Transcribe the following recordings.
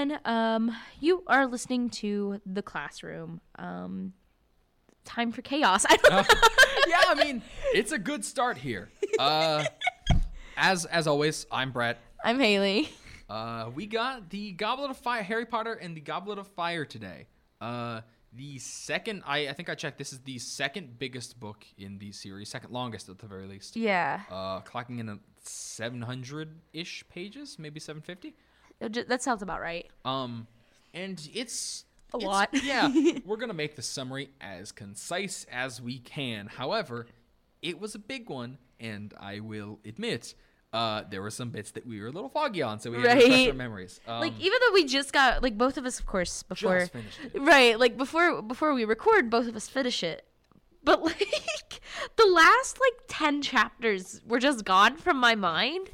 everyone. Um, you are listening to the classroom. Um, time for chaos. I don't know. yeah, I mean, it's a good start here. Uh, as as always, I'm Brett. I'm Haleigh. Uh, we got the Goblet of Fire, Harry Potter and the Goblet of Fire today. Uh, the second, I, I think I checked. This is the second biggest book in the series, second longest at the very least. Yeah, Uh, clocking in at 700 ish pages, maybe 750. It ju- that sounds about right. Um, and it's A it's- lot. yeah, we're gonna make the summary as concise as we can. However, it was a big one, and I will admit, uh, there were some bits that we were a little foggy on, so we had to refresh our memories. Um, like even though we just got like both of us, of course, before just right, like before before we record, both of us finish it. But like the last like ten chapters were just gone from my mind.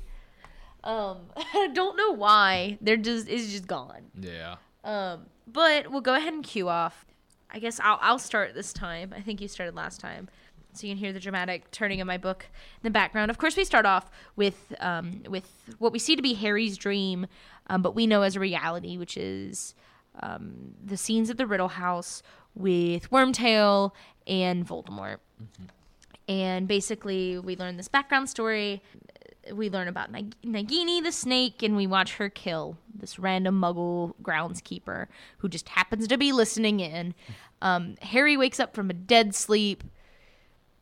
Um, I don't know why. They're just it's just gone. Yeah. Um, but we'll go ahead and cue off. I guess I'll I'll start this time. I think you started last time, so you can hear the dramatic turning of my book in the background. Of course, we start off with um, with what we see to be Harry's dream, um, but we know as a reality, which is um, the scenes at the Riddle House with Wormtail and Voldemort. And basically, we learn this background story. We learn about Nag- Nagini the snake, and we watch her kill this random muggle groundskeeper who just happens to be listening in. Um, Harry wakes up from a dead sleep.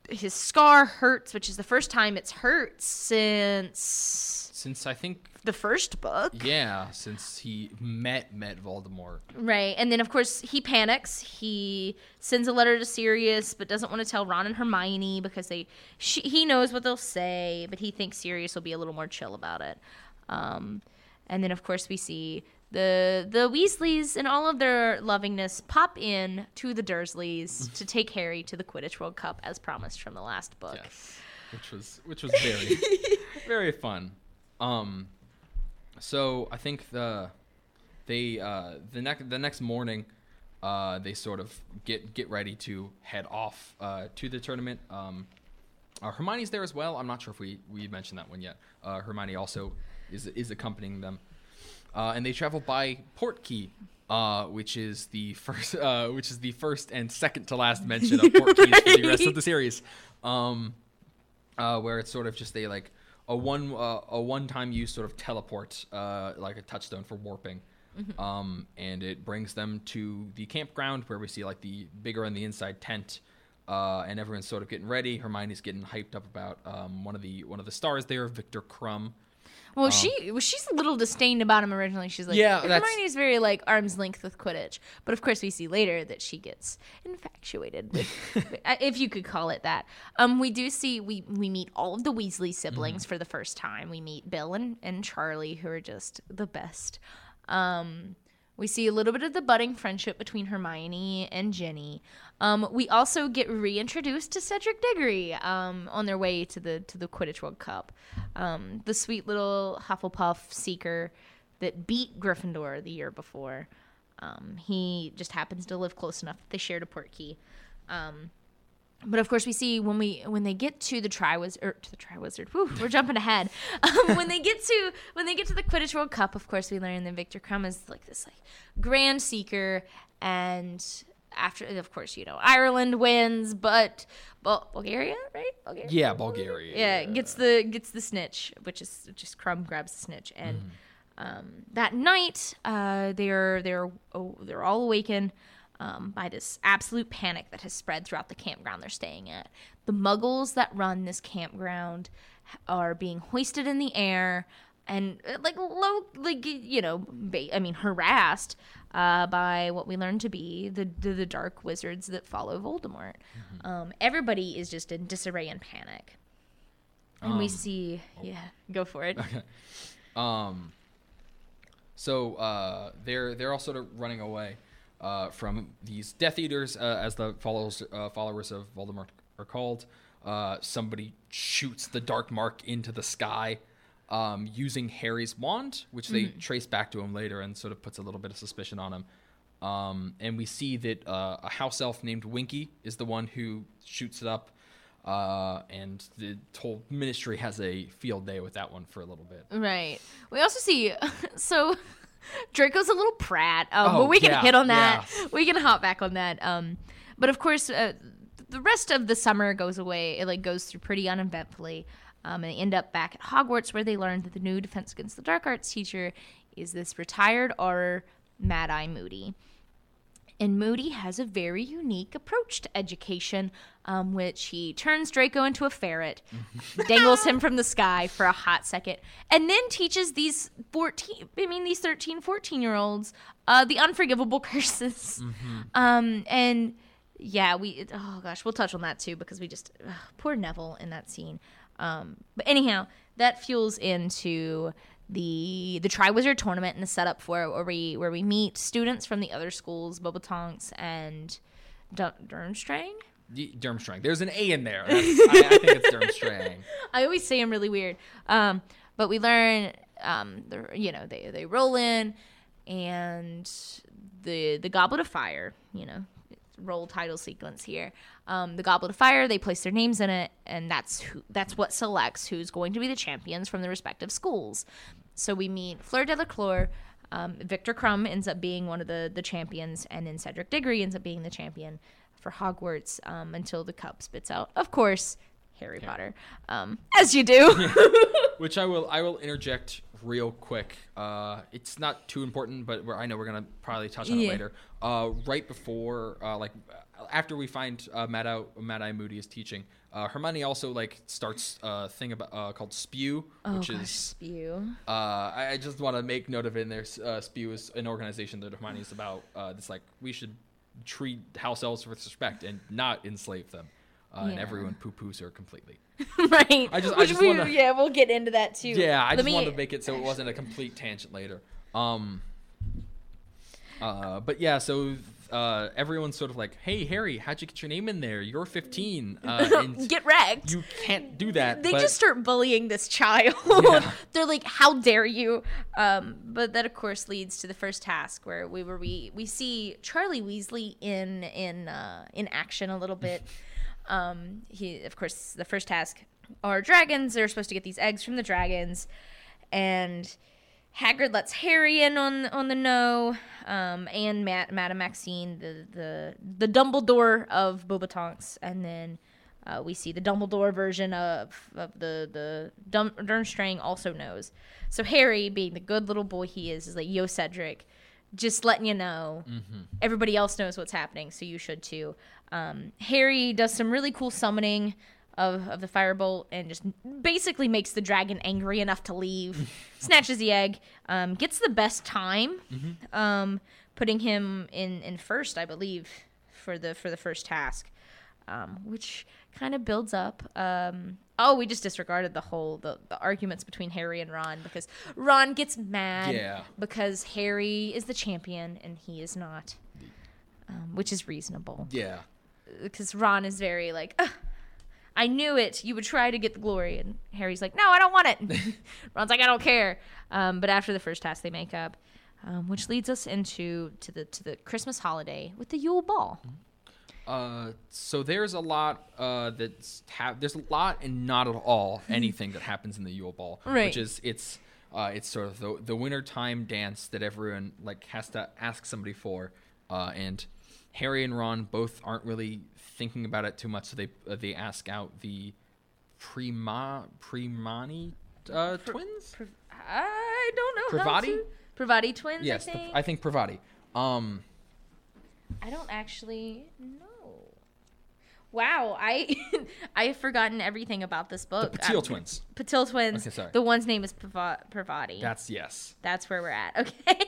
His scar hurts, which is the first time it's hurt since Since I think, the first book. yeah, since he met met Voldemort. Right. And then, of course, he panics. He sends a letter to Sirius, but doesn't want to tell Ron and Hermione because they she, he knows what they'll say, but he thinks Sirius will be a little more chill about it. Um, and then, of course, we see the the Weasleys and all of their lovingness pop in to the Dursleys to take Harry to the Quidditch World Cup as promised from the last book. Yes, which was which was very very fun. Um, so I think the they uh, the next the next morning, uh, they sort of get get ready to head off uh, to the tournament. Um, uh, Hermione's there as well. I'm not sure if we we mentioned that one yet. Uh, Hermione also is is accompanying them, uh, and they travel by Portkey. Uh, which is the first, uh, which is the first and second to last mention of Portkeys for the rest of the series. Um, uh, where it's sort of just a like a one uh, a one time use sort of teleport, uh, like a touchstone for warping. Um, and it brings them to the campground where we see like the bigger on the inside tent, uh, and everyone's sort of getting ready. Hermione's getting hyped up about um, one of the one of the stars there, Viktor Krum. Well, she well, she's a little disdained about him originally. She's like, Yeah, Hermione's very like arm's length with Quidditch, but of course we see later that she gets infatuated with, if you could call it that. Um, we do see we we meet all of the Weasley siblings for the first time. We meet Bill and and Charlie, who are just the best. Um, we see a little bit of the budding friendship between Hermione and Ginny. Um, we also get reintroduced to Cedric Diggory um, on their way to the to the Quidditch World Cup. Um, the sweet little Hufflepuff seeker that beat Gryffindor the year before. Um, he just happens to live close enough that they shared a port key. But of course, we see when we when they get to the Triwizard or to the Triwizard. Whew, we're jumping ahead. Um, when they get to when they get to the Quidditch World Cup, of course, we learn that Viktor Krum is like this like grand seeker, and after of course you know Ireland wins, but Bul- Bulgaria, right? Bulgaria. Yeah, Bulgaria. Yeah, gets the gets the snitch, which is just Krum grabs the snitch, and um, that night uh, they're they're oh, they're all awakened um, by this absolute panic that has spread throughout the campground they're staying at. The Muggles that run this campground are being hoisted in the air and uh, like low, like you know, ba- I mean harassed uh, by what we learn to be the, the the dark wizards that follow Voldemort. Um, everybody is just in disarray and panic. And we Um, see, yeah, go for it. okay. Um, so uh, they're they're all sort of running away uh, from these Death Eaters, uh, as the followers uh, followers of Voldemort are called. Uh, somebody shoots the Dark Mark into the sky um, using Harry's wand, which they trace back to him later, and sort of puts a little bit of suspicion on him. Um, and we see that uh, a house elf named Winky is the one who shoots it up. Uh, and the whole ministry has a field day with that one for a little bit. Right. We also see so Draco's a little prat, um, Oh, but we can yeah, hit on that. yes. We can hop back on that. Um, but of course, uh, the rest of the summer goes away. It like goes through pretty uneventfully, um, and they end up back at Hogwarts, where they learn that the new Defense Against the Dark Arts teacher is this retired Auror Mad Eye Moody. And Moody has a very unique approach to education, um, which he turns Draco into a ferret, dangles him from the sky for a hot second, and then teaches these 14, I mean, these 13, 14 year olds uh, the unforgivable curses. Um, and yeah, we, oh gosh, we'll touch on that too because we just, ugh, poor Neville in that scene. Um, but anyhow, that fuels into the the Triwizard tournament and the setup for it, where we where we meet students from the other schools, Beauxbatons and Dur- Durmstrang. Durmstrang. There's an A in there. I, I think it's Durmstrang. I always say I'm really weird. Um, but we learn, um, the, you know, they they roll in, and the the Goblet of Fire, you know, roll title sequence here. Um, the Goblet of Fire, they place their names in it, and that's who that's what selects who's going to be the champions from the respective schools. So we meet Fleur Delacour. Um, Viktor Krum ends up being one of the the champions, and then Cedric Diggory ends up being the champion for Hogwarts um, until the cup spits out, of course, Harry Potter, um, as you do. Which I will I will interject real quick. Uh, it's not too important, but we're, I know we're gonna probably touch on it later. Uh, right before, uh, like after we find uh, Mad Eye, Mad Eye Moody is teaching, uh, Hermione also like starts a thing about uh, called Spew, which oh, gosh, is spew. uh, I, I just want to make note of it in there. Uh, Spew is an organization that Hermione is about. Uh, it's like we should treat house elves with respect and not enslave them. Uh, And everyone poo poos her completely. right. I just- I just we- wanna- yeah, we'll get into that too. Yeah, I Let just me- wanted to make it so it wasn't a complete tangent later. Um. Uh, but yeah, so uh, everyone's sort of like, "Hey, Harry, how'd you get your name in there? You're 15, uh, get wrecked. you can't do that." they but- just start bullying this child. Yeah. They're like, "How dare you!" Um, but that, of course, leads to the first task where we were we we see Charlie Weasley in in uh, in action a little bit. Um, he, of course, the first task are dragons. They're supposed to get these eggs from the dragons, and Hagrid lets Harry in on on the know, um, and Matt, Madame Maxime, the the the Dumbledore of Beauxbatons, and then uh, we see the Dumbledore version of of the the Dum- Durmstrang also knows. So Harry, being the good little boy he is, is like, "Yo, Cedric, just letting you know. Everybody else knows what's happening, so you should too." Um, Harry does some really cool summoning of, of the firebolt and just basically makes the dragon angry enough to leave, snatches the egg, um, gets the best time, um, putting him in, in first, I believe, for the for the first task, um, which kind of builds up. Um, oh, we just disregarded the whole the, the arguments between Harry and Ron because Ron gets mad Yeah. because Harry is the champion and he is not, um, which is reasonable Yeah. Because Ron is very like, "Ugh, I knew it. You would try to get the glory, and Harry's like, No, I don't want it. Ron's like, I don't care. Um, but after the first task, they make up, um, which leads us into to the to the Christmas holiday with the Yule Ball. Uh, so there's a lot uh, that's ha- there's a lot and not at all anything that happens in the Yule Ball, Right. which is it's uh, it's sort of the the wintertime dance that everyone like has to ask somebody for, uh, and Harry and Ron both aren't really thinking about it too much, so they uh, they ask out the Prima Primani uh, twins. Pri- I don't know. Pravati? Pravati twins. yes, I the- think. I think Pravati. Um, I don't actually know. Wow, I I have forgotten everything about this the book. Patil I'm- twins. Patil twins. Okay, sorry. The one's name is Prava- Pravati. That's yes. that's where we're at. Okay.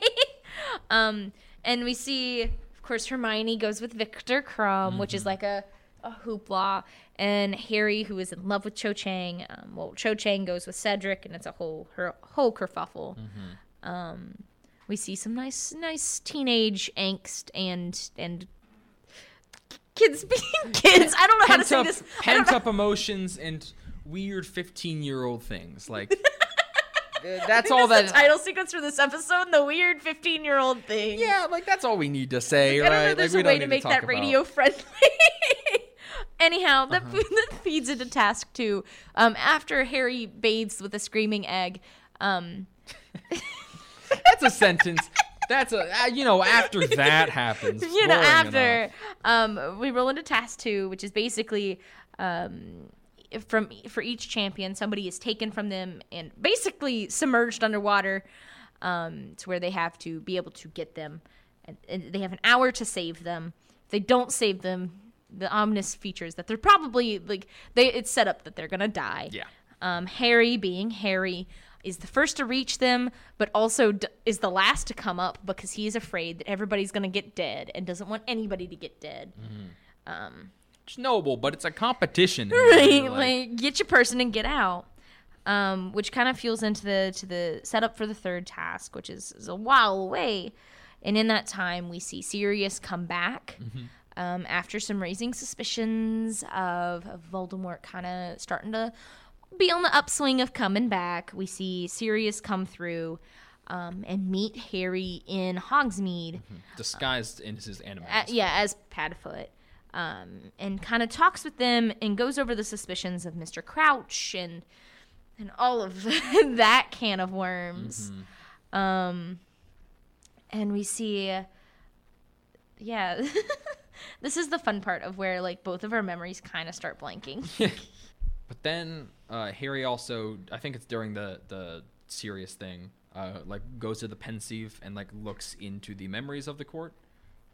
um, and we see, course, Hermione goes with Viktor Krum, which is like a, a hoopla, and Harry, who is in love with Cho Chang. Um, well, Cho Chang goes with Cedric, and it's a whole her whole kerfuffle. Um, we see some nice, nice teenage angst and and kids being kids. I don't know how to pent say up, this. Pent up emotions and weird 15 year old things like that's all that's that the title sequence for this episode. The weird fifteen-year-old thing. yeah like that's all we need to say I don't right know. like There's we a way to make talk that about- radio friendly. Anyhow, that, Uh-huh. that feeds into task two. Um, after Harry bathes with a screaming egg, um, That's a sentence. That's a uh, you know after that happens. you know, after enough. um, we roll into task two, which is basically um, from for each champion, somebody is taken from them and basically submerged underwater um, to where they have to be able to get them, and, and they have an hour to save them. If they don't save them, the ominous features that they're probably like they it's set up that they're gonna die. Yeah. Um, Harry, being Harry, is the first to reach them, but also d- is the last to come up because he is afraid that everybody's going to get dead and doesn't want anybody to get dead. It's noble, but it's a competition. Right? Like, Like, get your person and get out. Um, which kind of fuels into the to the setup for the third task, which is, is a while away. And in that time, we see Sirius come back um, after some raising suspicions of, of Voldemort kind of starting to be on the upswing of coming back. We see Sirius come through um, and meet Harry in Hogsmeade. disguised in his animals. Uh, yeah, as Padfoot. Um, and kind of talks with them and goes over the suspicions of Mr. Crouch and and all of that can of worms. Um, and we see, uh, yeah, this is the fun part of where like both of our memories kind of start blanking. But then uh, Harry also, I think it's during the the serious thing, uh, like goes to the pensieve and like looks into the memories of the court.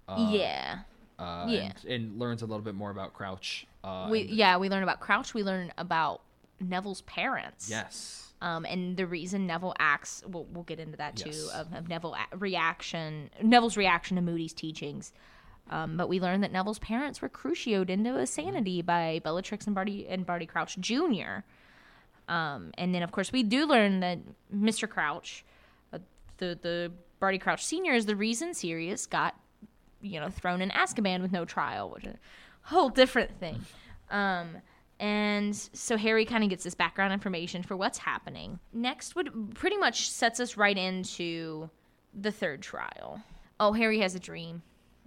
Uh, yeah. Uh, Yeah. And, and learns a little bit more about Crouch. Uh, We yeah, we learn about Crouch, we learn about Neville's parents. Yes. um, and the reason Neville acts. We'll, we'll get into that too Yes. of, of Neville a- reaction, Neville's reaction to Moody's teachings. Um, but we learned that Neville's parents were crucioed into a sanity by Bellatrix and Barty and Barty Crouch Jr. Um, and then of course we do learn that Mr. Crouch, uh, the the Barty Crouch Sr. is the reason Sirius got, you know, thrown in Azkaban with no trial, which is a whole different thing. Um, and so Harry kind of gets this background information for what's happening. Next would pretty much sets us right into the third trial. Oh, Harry has a dream.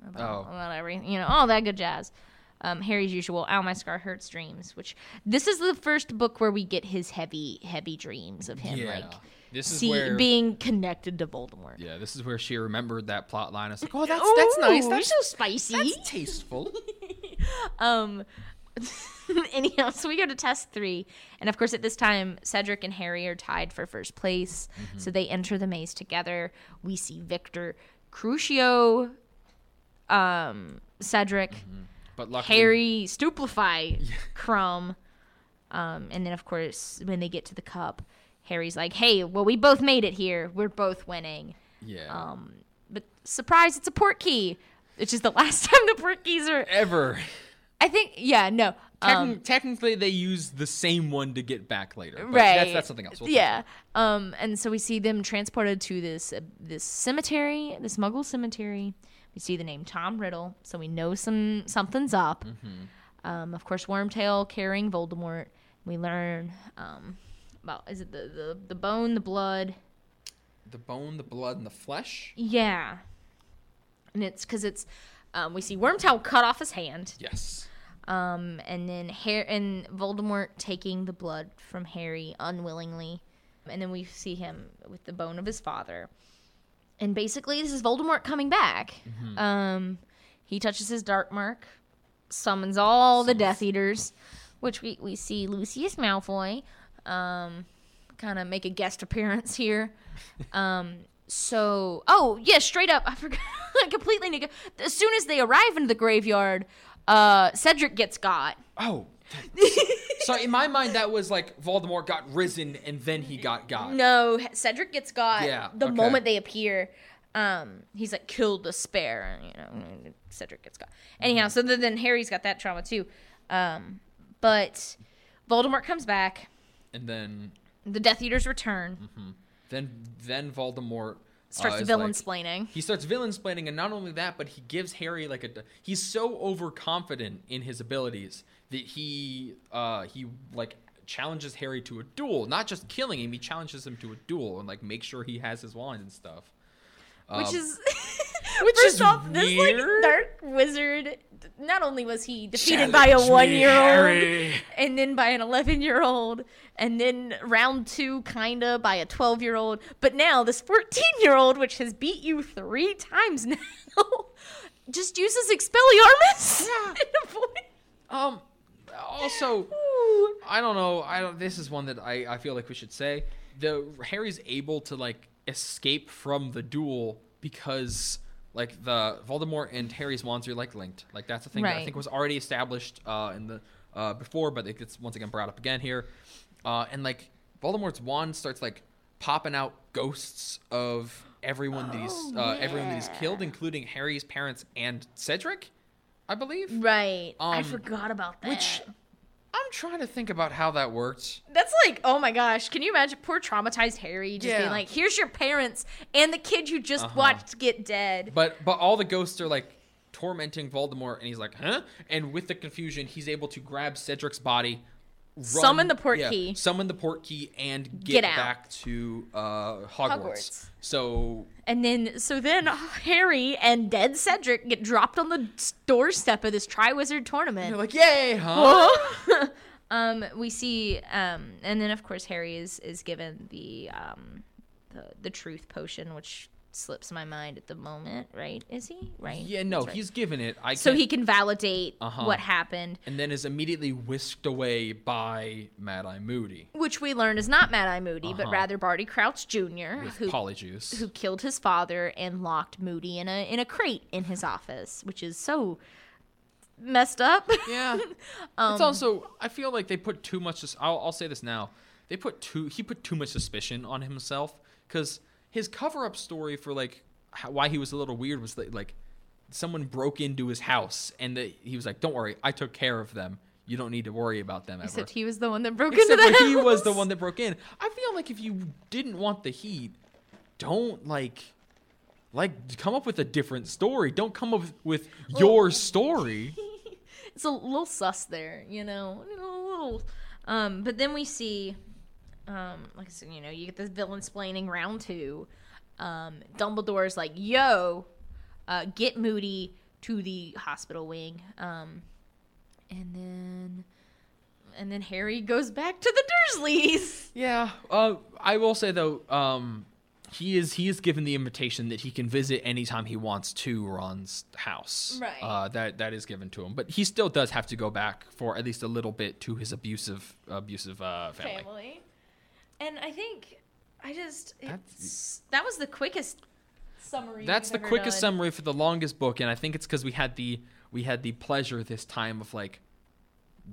About, Oh. about every, you know, all that good jazz. Um, Harry's usual "Ow, my scar hurts" dreams, which this is the first book where we get his heavy, heavy dreams of him, Yeah. like This is see, where. being connected to Voldemort. yeah, this is where she remembered that plot line. It's like, oh, that's that's nice. That's so spicy. that's tasteful. Um. anyhow, so we go to test three, and of course, at this time, Cedric and Harry are tied for first place. So they enter the maze together. We see Viktor, Crucio, um, Cedric, But luckily, Harry, Stupefy, Krum, um, and then of course, when they get to the cup, Harry's like, "Hey, well, we both made it here. We're both winning." Yeah. Um, but surprise, it's a port key. Which is the last time the port keys are. Ever. I think, yeah, no. Um, technically, they use the same one to get back later. But right That's, that's something else. We'll yeah um and so we see them transported to this uh, this cemetery this muggle cemetery we see the name tom riddle so we know some something's up Mm-hmm. um of course wormtail carrying voldemort we learn um about is it the the, the bone the blood The bone, the blood, and the flesh. yeah and it's because it's um, we see wormtail cut off his hand Yes. um, and then Har- and Voldemort taking the blood from Harry unwillingly, and then we see him with the bone of his father. And basically, this is Voldemort coming back. Um, he touches his dark mark, summons all the Death Eaters, which we, we see Lucius Malfoy um, kind of make a guest appearance here. Um, so, oh yeah, straight up, I forgot. I completely neg- as soon as they arrive in the graveyard, uh, Cedric gets got. Oh. so in my mind, that was like Voldemort got risen and then he got God. No, Cedric gets got Yeah, the okay. moment they appear. Um, he's like killed the spare, and you know. Cedric gets got. Anyhow, so then, then Harry's got that trauma too. Um, but Voldemort comes back. And then, The Death Eaters return. then, then Voldemort Starts uh, villain like- splaining. He starts villain splaining, and not only that, but he gives Harry like a. He's so overconfident in his abilities that he uh he like challenges Harry to a duel. Not just killing him, he challenges him to a duel and like make sure he has his wand and stuff. Which Um, is Which First is off, this like dark wizard. Not only was he defeated Challenge by a one-year-old, and then by an eleven-year-old, and then round two, kinda by a twelve-year-old, but now this fourteen-year-old, which has beat you three times now, just uses Expelliarmus. Yeah. avoid- Um. Also, Ooh. I don't know. I don't. This is one that I I feel like we should say. The Harry's able to like escape from the duel because like the Voldemort and Harry's wands are like linked. Like that's a thing that I Right. think was already established uh, in the uh, before, but it gets once again brought up again here. Uh, and like Voldemort's wand starts like popping out ghosts of everyone that he's Oh, uh, everyone that he's killed, including Harry's parents and Cedric, I believe. Right. I Um, forgot about that. which- I'm trying to think about how that worked. That's like, oh my gosh, can you imagine poor traumatized Harry just being like, here's your parents and the kid you just Uh-huh. watched get dead. But but all the ghosts are like tormenting Voldemort, and he's like, huh? And with the confusion, he's able to grab Cedric's body, run- Summon the port key. summon the port key, and get, Get back to uh, Hogwarts. Hogwarts. So And then, so then Harry and dead Cedric get dropped on the doorstep of this Triwizard tournament. they're like, yay, huh? um, we see, um, and then of course Harry is is given the um, the the truth potion, which slips my mind at the moment. Right? Is he right? Yeah, no, right. he's given it. I so he can validate Uh-huh. what happened, and then is immediately whisked away by Mad Eye Moody which we learn is not Mad Eye Moody, but Uh-huh. rather Barty Crouch Jr., with who Polyjuice. who killed his father and locked Moody in a in a crate in his office, which is so messed up. Yeah. Um, it's also I feel like they put too much. I'll, I'll say this now. They put too. He put too much suspicion on himself because his cover-up story for like how, why he was a little weird was that like someone broke into his house and he was like, "Don't worry, I took care of them. You don't need to worry about them ever." Except he was the one that broke Except into the house. he was the one that broke in. I feel like if you didn't want the heat, don't like. Like come up with a different story. Don't come up with, with your story. It's a little sus there, you know, a little. Um, but then we see, um, like I said, you know, you get this villain splaining round two. Um, Dumbledore's like, "Yo, uh, get Moody to the hospital wing," um, and then, and then Harry goes back to the Dursleys. Yeah. Uh, I will say though, um, he is he is given the invitation that he can visit anytime he wants to Ron's house. Right. Uh, that that is given to him, but he still does have to go back for at least a little bit to his abusive abusive uh, family. family. And I think I just that was the quickest summary. That's the quickest done. summary for the longest book, and I think it's because we had the we had the pleasure this time of like.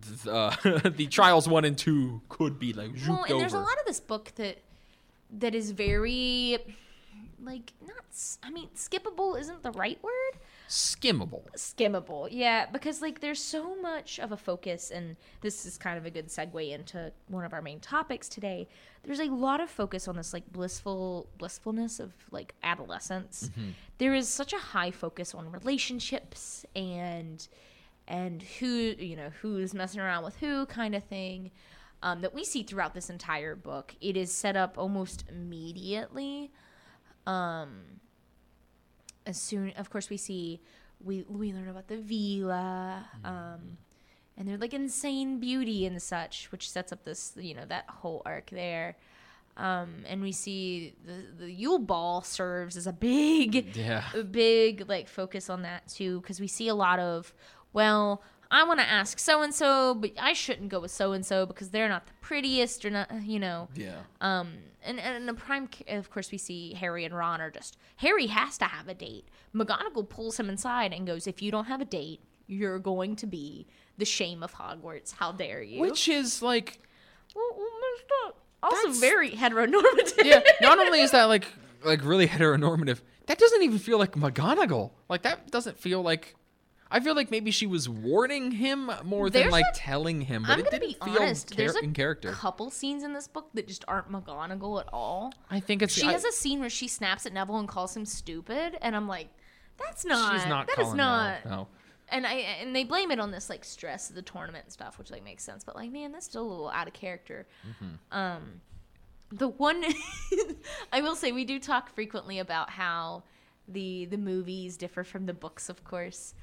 th- Uh, the trials one and two could be like Well, and there's a lot of this book that that is very like not. i mean, skippable isn't the right word. Skimmable. Skimmable, yeah, because like there's so much of a focus, and this is kind of a good segue into one of our main topics today. There's a lot of focus on this like blissful blissfulness of like adolescence. There is such a high focus on relationships and and who you know who's messing around with who kind of thing um, that we see throughout this entire book. It is set up almost immediately. Um, as soon, of course, we see we we learn about the Veela, um, and they're like insane beauty and such, which sets up this you know that whole arc there. Um, and we see the the Yule Ball serves as a big Yeah. big like focus on that too because we see a lot of well i want to ask so and so but i shouldn't go with so and so because they're not the prettiest or not you know Yeah. um and, and in the prime of course we see harry and ron are just harry has to have a date mcgonagall pulls him inside and goes if you don't have a date you're going to be the shame of hogwarts how dare you Which is like well, well, also That's- very heteronormative yeah, not only is that like like really heteronormative, that doesn't even feel like McGonagall. Like that doesn't feel like. I feel like maybe she was warning him more than like a- telling him, but I'm it gonna didn't be feel honest. char- There's a in character. couple scenes in this book that just aren't McGonagall at all. I think it's She I- has a scene where she snaps at Neville and calls him stupid, and I'm like, that's not. she's not That is not. no. And I and they blame it on this like stress of the tournament and stuff, which like makes sense. But like, man, that's still a little out of character. Mm-hmm. Um, the one I will say, we do talk frequently about how the the movies differ from the books, of course.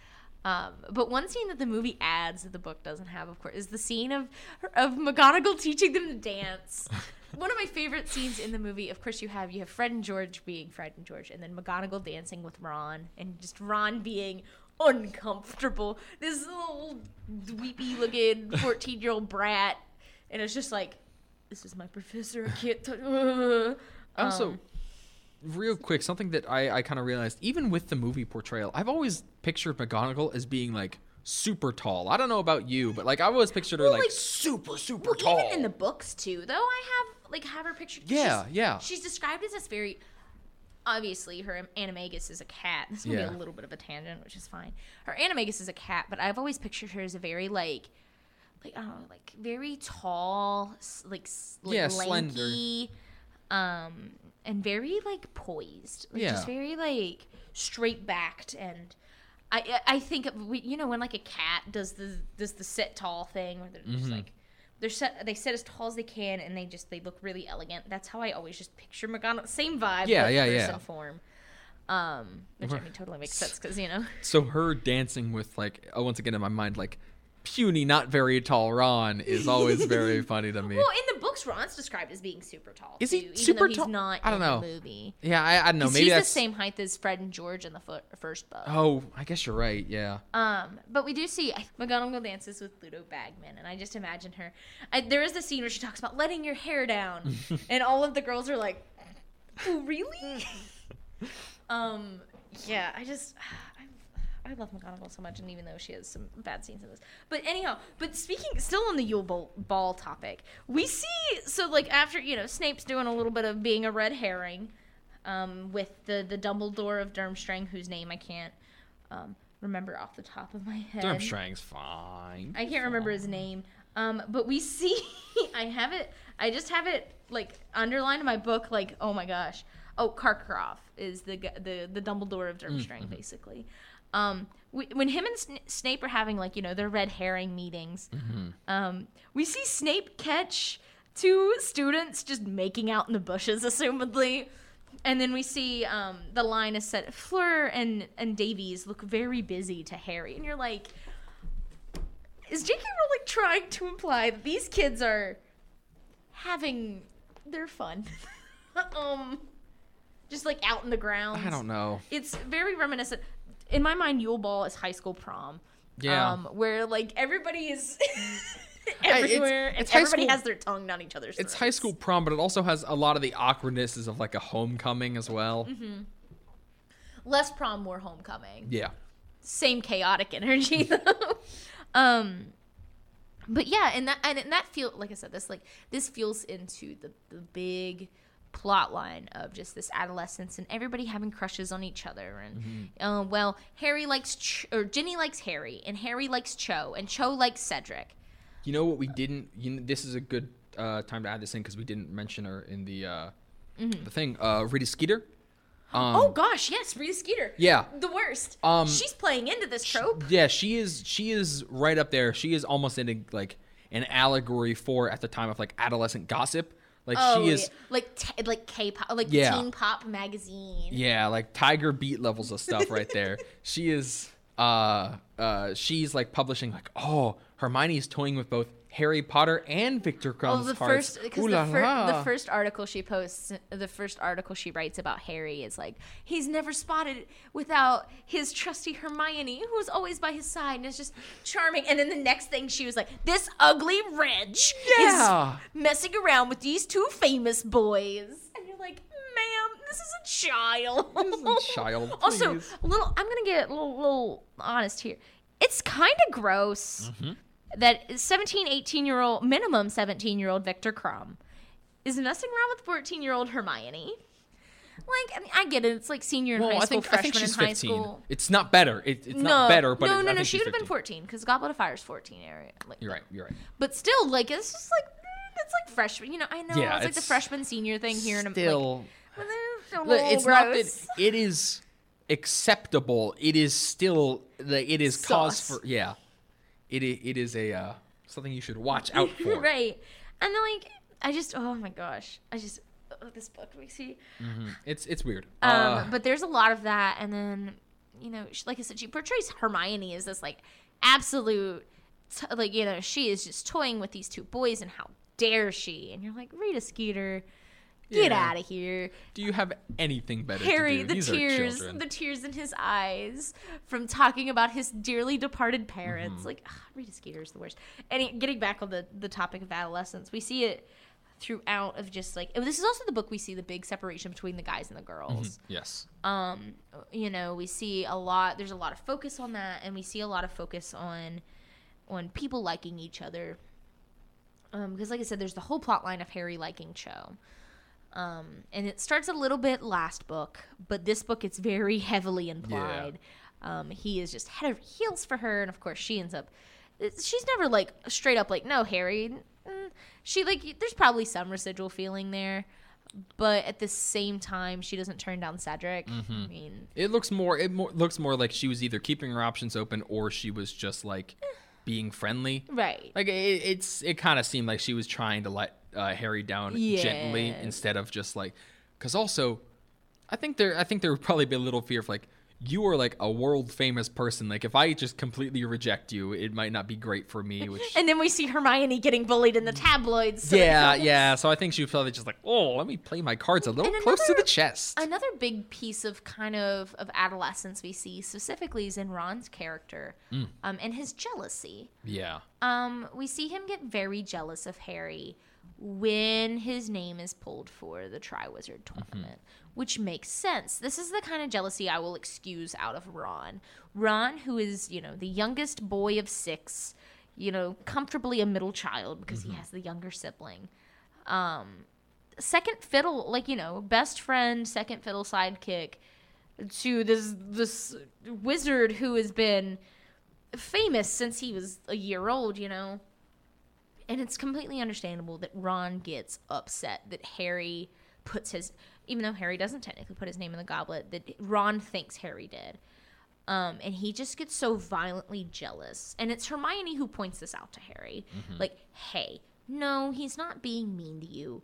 Um, but one scene that the movie adds that the book doesn't have, of course, is the scene of of McGonagall teaching them to dance. one of my favorite scenes in the movie, of course, you have you have Fred and George being Fred and George, and then McGonagall dancing with Ron, and just Ron being uncomfortable. This little weepy looking fourteen year old brat, and it's just like, this is my professor. I can't. T- uh. Also, Um, real quick, something that I, I kind of realized, even with the movie portrayal, I've always pictured McGonagall as being like super tall. I don't know about you, but like I always pictured her like, like, super super well, tall. even in the books too, though, I have like have her pictured. Yeah, she's, yeah. She's described as this very. Obviously, her animagus is a cat. This will Yeah. be a little bit of a tangent, which is fine. Her animagus is a cat, but I've always pictured her as a very like, like I don't know, like very tall, like, Yeah, slender. um, and very like poised. Like, Yeah. just very like straight backed and. I, I think we you know when like a cat does the does the sit tall thing where they're just Mhm. like they're set they sit as tall as they can and they just they look really elegant. That's how I always just picture McGonagall. Same vibe, Yeah, yeah, yeah. form. Um, which I mean totally makes sense because you know so her dancing with like oh, once again in my mind like puny, not very tall Ron is always very funny to me. Well, in the books, Ron's described as being super tall. Is he too, super tall? He's not. I don't in know. The movie. yeah, I, I don't know. Maybe he's that's the same height as Fred and George in the fo- first book. Oh, I guess you're right. Yeah. Um, but we do see McGonagall dances with Ludo Bagman, and I just imagine her. I, there is the scene where she talks about letting your hair down, and all of the girls are like, "Oh, really?" um, yeah, I just. I, love McGonagall so much, and even though she has some bad scenes in this, but anyhow, but speaking still on the Yule Ball, ball topic, we see so like after you know Snape's doing a little bit of being a red herring, um, with the the Dumbledore of Durmstrang, whose name I can't um, remember off the top of my head. Durmstrang's fine. I can't remember his name. Um, but we see, I have it. I just have it like underlined in my book. Like, oh my gosh. Oh, Karkaroff is the the the Dumbledore of Durmstrang, basically. Um, we, when him and Sn- Snape are having like you know their red herring meetings, um, we see Snape catch two students just making out in the bushes, assumedly. And then we see um, the line is set. Fleur and and Davies look very busy to Harry, and you're like, is J.K. Rowling trying to imply that these kids are having their fun? um, just like out in the grounds. I don't know. It's very reminiscent. In my mind, Yule Ball is high school prom. Yeah. Um, where like everybody is it's- everywhere it's and high everybody school- has their tongue down each other's It's throats. high school prom, but it also has a lot of the awkwardnesses of like a homecoming as well. Mm-hmm. Less prom, more homecoming. Yeah. same chaotic energy though. um but yeah, and that and, and that feel like I said, this like this feels into the the big plot line of just this adolescence and everybody having crushes on each other and uh, well harry likes Ch- or ginny likes harry and harry likes cho and cho likes cedric You know what we didn't? You know, this is a good uh, time to add this in because we didn't mention her in the uh, the thing. Uh, Rita Skeeter. Um, oh gosh yes rita skeeter Yeah. the worst Um, she's playing into this trope Yeah, she is. She is right up there. She is almost in a, like an allegory for at the time of like adolescent gossip. Like oh, she is. yeah. like t- like k-pop like Yeah. teen pop magazine Yeah, like Tiger Beat levels of stuff right there. she is uh uh she's like publishing like, "Oh, Hermione's toying with both Harry Potter and Viktor Well, Krum's the hearts." first because Ooh the, fir- the first article she posts, the first article she writes about Harry is like he's never spotted without his trusty Hermione, who's always by his side and is just charming. And then the next thing she was like, this ugly wretch Yeah. is messing around with these two famous boys, and you're like, ma'am, this is a child. This is a child, also, a little. I'm gonna get a little, little honest here. It's kind of gross Mm-hmm. That 17, 18 year old, minimum 17 year old Viktor Krum is messing around with 14 year old Hermione. Like, I mean, I get it. It's like senior in well, high I school, think I freshman think she's in high 15. school. It's not better. It, it's no, not better, but no, no, no. She would have been 14 because Goblet of Fire is 14 area. Like, You're right. You're right. But still, like, it's just like mm, it's like freshman. You know, I know Yeah, it's like the freshman senior thing here, and I'm Still, like, well, it's a Look, little it's not that it is acceptable. It is still like it is cause for yeah. It it is a uh, something you should watch out for. right. And then like I just oh my gosh. I just oh, this book we see. Mhm. It's it's weird. Um, Uh, but there's a lot of that, and then you know, she, like I said, she portrays Hermione as this like absolute, t- like you know, she is just toying with these two boys, and how dare she? And you're like, Rita Skeeter, get Yeah. out of here. do you have anything better Harry, to do? the These tears, the tears in his eyes from talking about his dearly departed parents. Mm-hmm. Like, ah, Rita Skeeter is the worst. And getting back on the the topic of adolescence, we see it throughout of just like this is also the book we see the big separation between the guys and the girls yes. um you know we see a lot there's a lot of focus on that and we see a lot of focus on on people liking each other um because like i said there's the whole plot line of harry liking cho um and it starts a little bit last book but this book it's very heavily implied um he is just head over heels for her and of course she ends up she's never like straight up like no harry Mm, she like there's probably some residual feeling there but at the same time she doesn't turn down cedric i mean It looks more. It more, looks more like she was either keeping her options open or she was just like being friendly. right Like it, it's. It kind of seemed like she was trying to let uh, Harry down gently instead of just like. Because also, I think there. I think there would probably be a little fear of like you are like a world famous person. Like if I just completely reject you, it might not be great for me. Which and then we see hermione getting bullied in the tabloids so yeah, it's- yeah. So I think she was probably just like, oh, let me play my cards a little close to the chest. another big piece of kind of of adolescence we see specifically is in ron's character Mm. um, and his jealousy yeah. um, we see him get very jealous of Harry when his name is pulled for the Triwizard tournament, which makes sense. This is the kind of jealousy I will excuse out of Ron. Ron, who is, you know, the youngest boy of six, you know, comfortably a middle child because he has the younger sibling. Um, second fiddle, like, you know, best friend, second fiddle sidekick to this this wizard who has been famous since he was a year old, you know. And it's completely understandable that Ron gets upset that Harry puts his even though Harry doesn't technically put his name in the goblet, that Ron thinks Harry did. Um, and he just gets so violently jealous. And it's Hermione who points this out to Harry. Like, hey, no, he's not being mean to you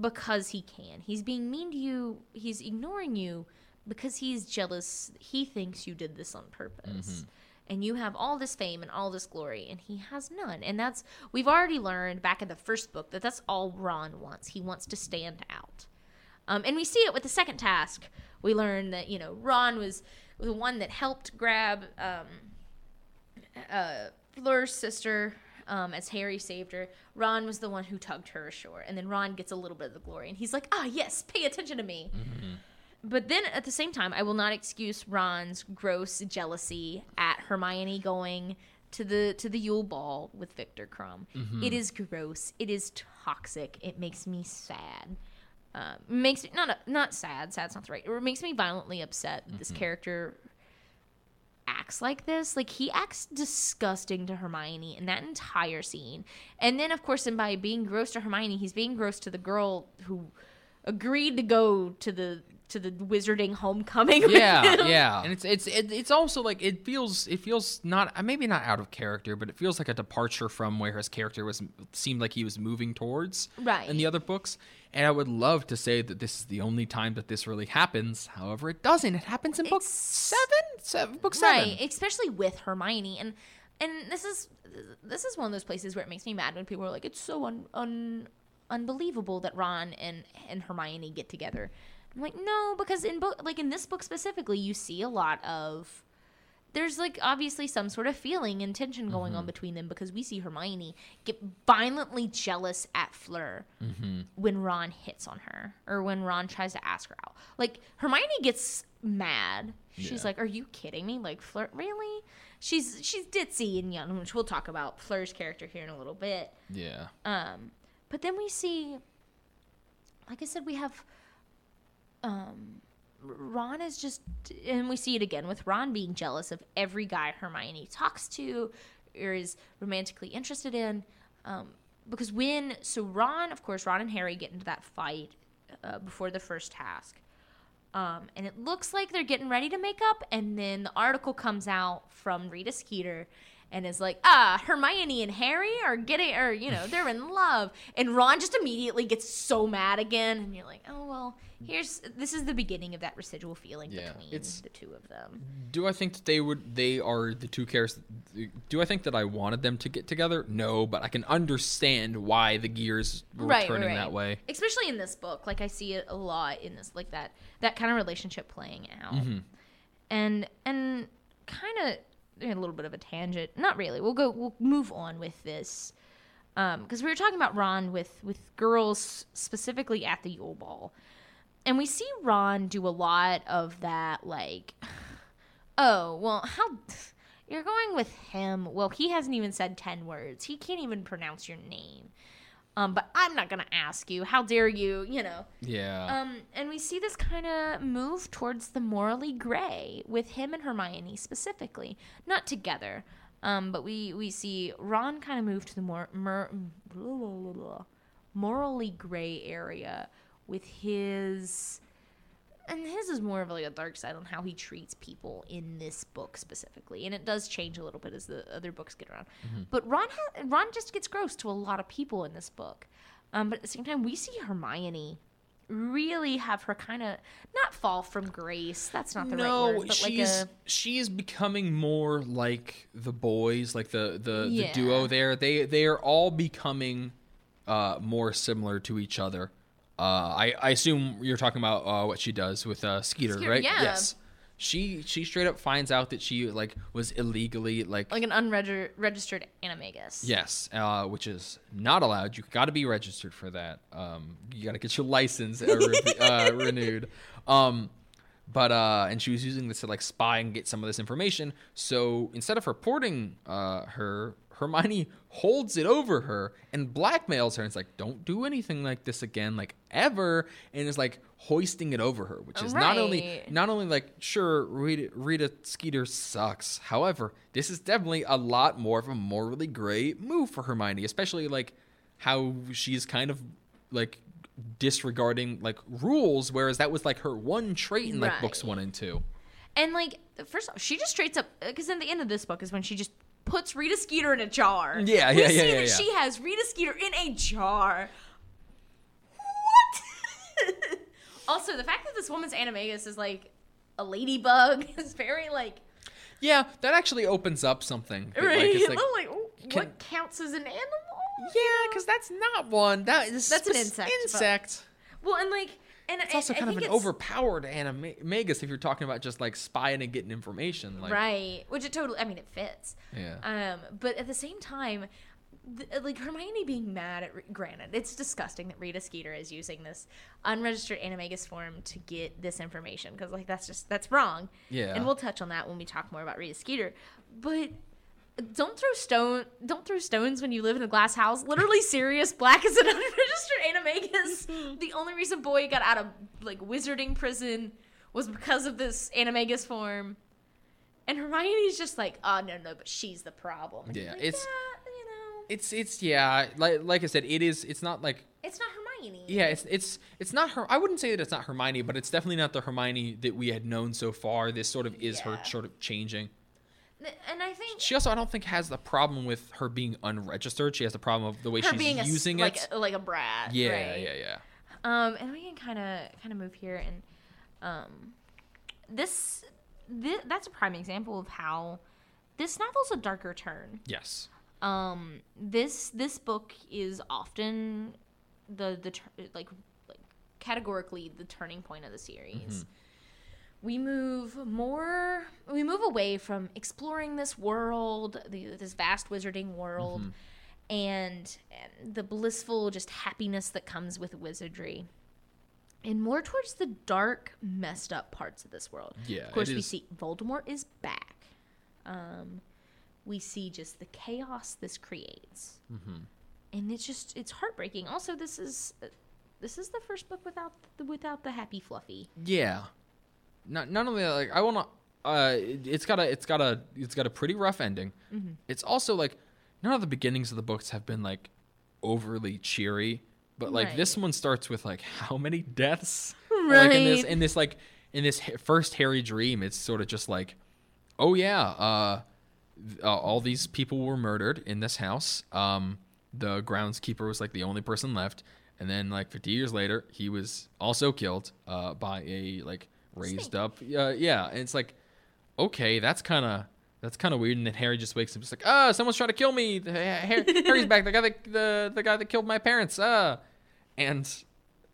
because he can. He's being mean to you, he's ignoring you because he's jealous. He thinks you did this on purpose. And you have all this fame and all this glory, and he has none. And that's, we've already learned back in the first book that that's all Ron wants. He wants to stand out. Um, and we see it with the second task. We learn that, you know, Ron was the one that helped grab um, uh, Fleur's sister um, as Harry saved her. Ron was the one who tugged her ashore. And then Ron gets a little bit of the glory. And he's like, ah, yes, pay attention to me. But then at the same time, I will not excuse Ron's gross jealousy at Hermione going to the to the Yule Ball with Viktor Krum. It is gross. It is toxic. It makes me sad. Um, makes me not not sad. Sad's not the right. It makes me violently upset that this character acts like this. Like he acts disgusting to Hermione in that entire scene. And then of course, and by being gross to Hermione, he's being gross to the girl who agreed to go to the to the wizarding homecoming. yeah, yeah, and it's it's it, it's also like it feels it feels not uh, maybe not out of character, but it feels like a departure from where his character was seemed like he was moving towards Right. in the other books. And I would love to say that this is the only time that this really happens. However, it doesn't. It happens in book seven, seven book seven. Right, especially with Hermione, and and this is this is one of those places where it makes me mad when people are like, it's so un, un unbelievable that Ron and and Hermione get together. I'm like, no, because in book like in this book specifically, you see a lot of there's like obviously some sort of feeling and tension going Mm-hmm. on between them because we see Hermione get violently jealous at Fleur Mm-hmm. when Ron hits on her or when Ron tries to ask her out. Like Hermione gets mad. She's Yeah. like, "Are you kidding me? Like Fleur, really?" She's she's ditzy and young, which we'll talk about Fleur's character here in a little bit. Yeah, Um, but then we see, like I said, we have um, Ron is just, and we see it again with Ron being jealous of every guy Hermione talks to or is romantically interested in. Um, because when, so Ron, of course, Ron and Harry get into that fight uh, before the first task. Um, and it looks like they're getting ready to make up, and then the article comes out from Rita Skeeter, and is like, ah, Hermione and Harry are getting, or you know, they're in love, and Ron just immediately gets so mad again, and you're like, oh well, here's this is the beginning of that residual feeling Yeah, between the two of them. Do I think that they would? They are the two characters. Do I think that I wanted them to get together? No, but I can understand why the gears were Right, turning right. that way. especially in this book like i see it a lot in this like that that kind of relationship playing out Mm-hmm. and and kind of a little bit of a tangent not really we'll go we'll move on with this um because we were talking about ron with with girls specifically at the yule ball and we see ron do a lot of that like oh well how you're going with him well he hasn't even said 10 words he can't even pronounce your name um, but I'm not gonna ask you. How dare you? You know. Yeah. Um, and we see this kind of move towards the morally gray with him and Hermione specifically, not together. Um, but we we see Ron kind of move to the more morally gray area with his. And his is more of like a dark side on how he treats people in this book specifically, and it does change a little bit as the other books get around. But Ron, ha- Ron just gets gross to a lot of people in this book. Um, but at the same time, we see Hermione really have her kind of not fall from grace. That's not the no, right word, but like she's a she is becoming more like the boys, like the the, Yeah. the duo there. They they are all becoming uh, more similar to each other. Uh, I I assume you're talking about uh, what she does with uh, Skeeter, Skeeter, right? yeah. Yes. She she straight up finds out that she like was illegally like like an unregistered animagus. Yes, uh, which is not allowed. You got to be registered for that. Um, you got to get your license uh, re- uh, renewed. Um, but uh, and she was using this to like spy and get some of this information. So instead of reporting uh, her, Hermione holds it over her and blackmails her. And it's like, don't do anything like this again, like ever. And is like hoisting it over her, which is not only not only like sure Rita, Rita Skeeter sucks. However, this is definitely a lot more of a morally gray move for Hermione, especially like how she's kind of like disregarding like rules, whereas that was like her one trait in like books one and two. And like first off, she just straight up because in the end of this book is when she just puts Rita Skeeter in a jar. Yeah, we yeah, see yeah, yeah, that yeah. she has Rita Skeeter in a jar. What? also, the fact that this woman's animagus is like a ladybug is very like Yeah, that actually opens up something. that, right. Like, it's like, like, oh, can- what counts as an animal? yeah, because that's not one. That is That's an spec- insect, but- Insect. Well, and like, and It's also I, I kind of an overpowered animagus if you're talking about just like spying and getting information. Like, right? Which it totally. I mean, it fits. Yeah. Um, but at the same time, th- like Hermione being mad at, granted, it's disgusting that Rita Skeeter is using this unregistered animagus form to get this information because, like, that's just that's wrong. Yeah. And we'll touch on that when we talk more about Rita Skeeter. But don't throw stone. Don't throw stones when you live in a glass house. Literally, Sirius Black is an unregistered animagus. the only reason Boy got out of like wizarding prison was because of this animagus form. And Hermione's just like, oh no, no, but she's the problem. And Yeah, like, it's- yeah, you know, It's it's yeah, like like I said, it is. It's not like it's not Hermione. yeah, it's it's it's not her. I wouldn't say that it's not Hermione, but it's definitely not the Hermione that we had known so far. This sort of is her sort of changing. And I think She also, I don't think, has the problem with her being unregistered. She has the problem of the way she's being a, using like it. a, like a brat. yeah, right? yeah, yeah. Um, and we can kind of kind of move here, and um, this, thi- that's a prime example of how this novel's a darker turn. Yes. Um, this this book is often the the like like categorically the turning point of the series. We move more. We move away from exploring this world, the, this vast wizarding world, and, and the blissful just happiness that comes with wizardry, and more towards the dark, messed up parts of this world. Yeah, Of course, we see Voldemort is back. Um, we see just the chaos this creates, Mm-hmm. and it's just it's heartbreaking. Also, this is uh, this is the first book without the without the happy fluffy. Yeah. Not not only that, like I want to. Uh, it, it's got a it's got a it's got a pretty rough ending. Mm-hmm. It's also like none of the beginnings of the books have been like overly cheery, but like this one starts with like how many deaths? Right. Like in this Right. in this like in this first Harry dream, it's sort of just like, oh yeah, uh, uh, all these people were murdered in this house. Um, the groundskeeper was like the only person left, and then like 50 years later, he was also killed uh, by a like raised up. Uh, yeah, and it's like, okay, that's kind of that's kind of weird. And then Harry just wakes up, just like, ah, someone's trying to kill me. Harry, Harry's back. The guy that the the guy that killed my parents. Ah, and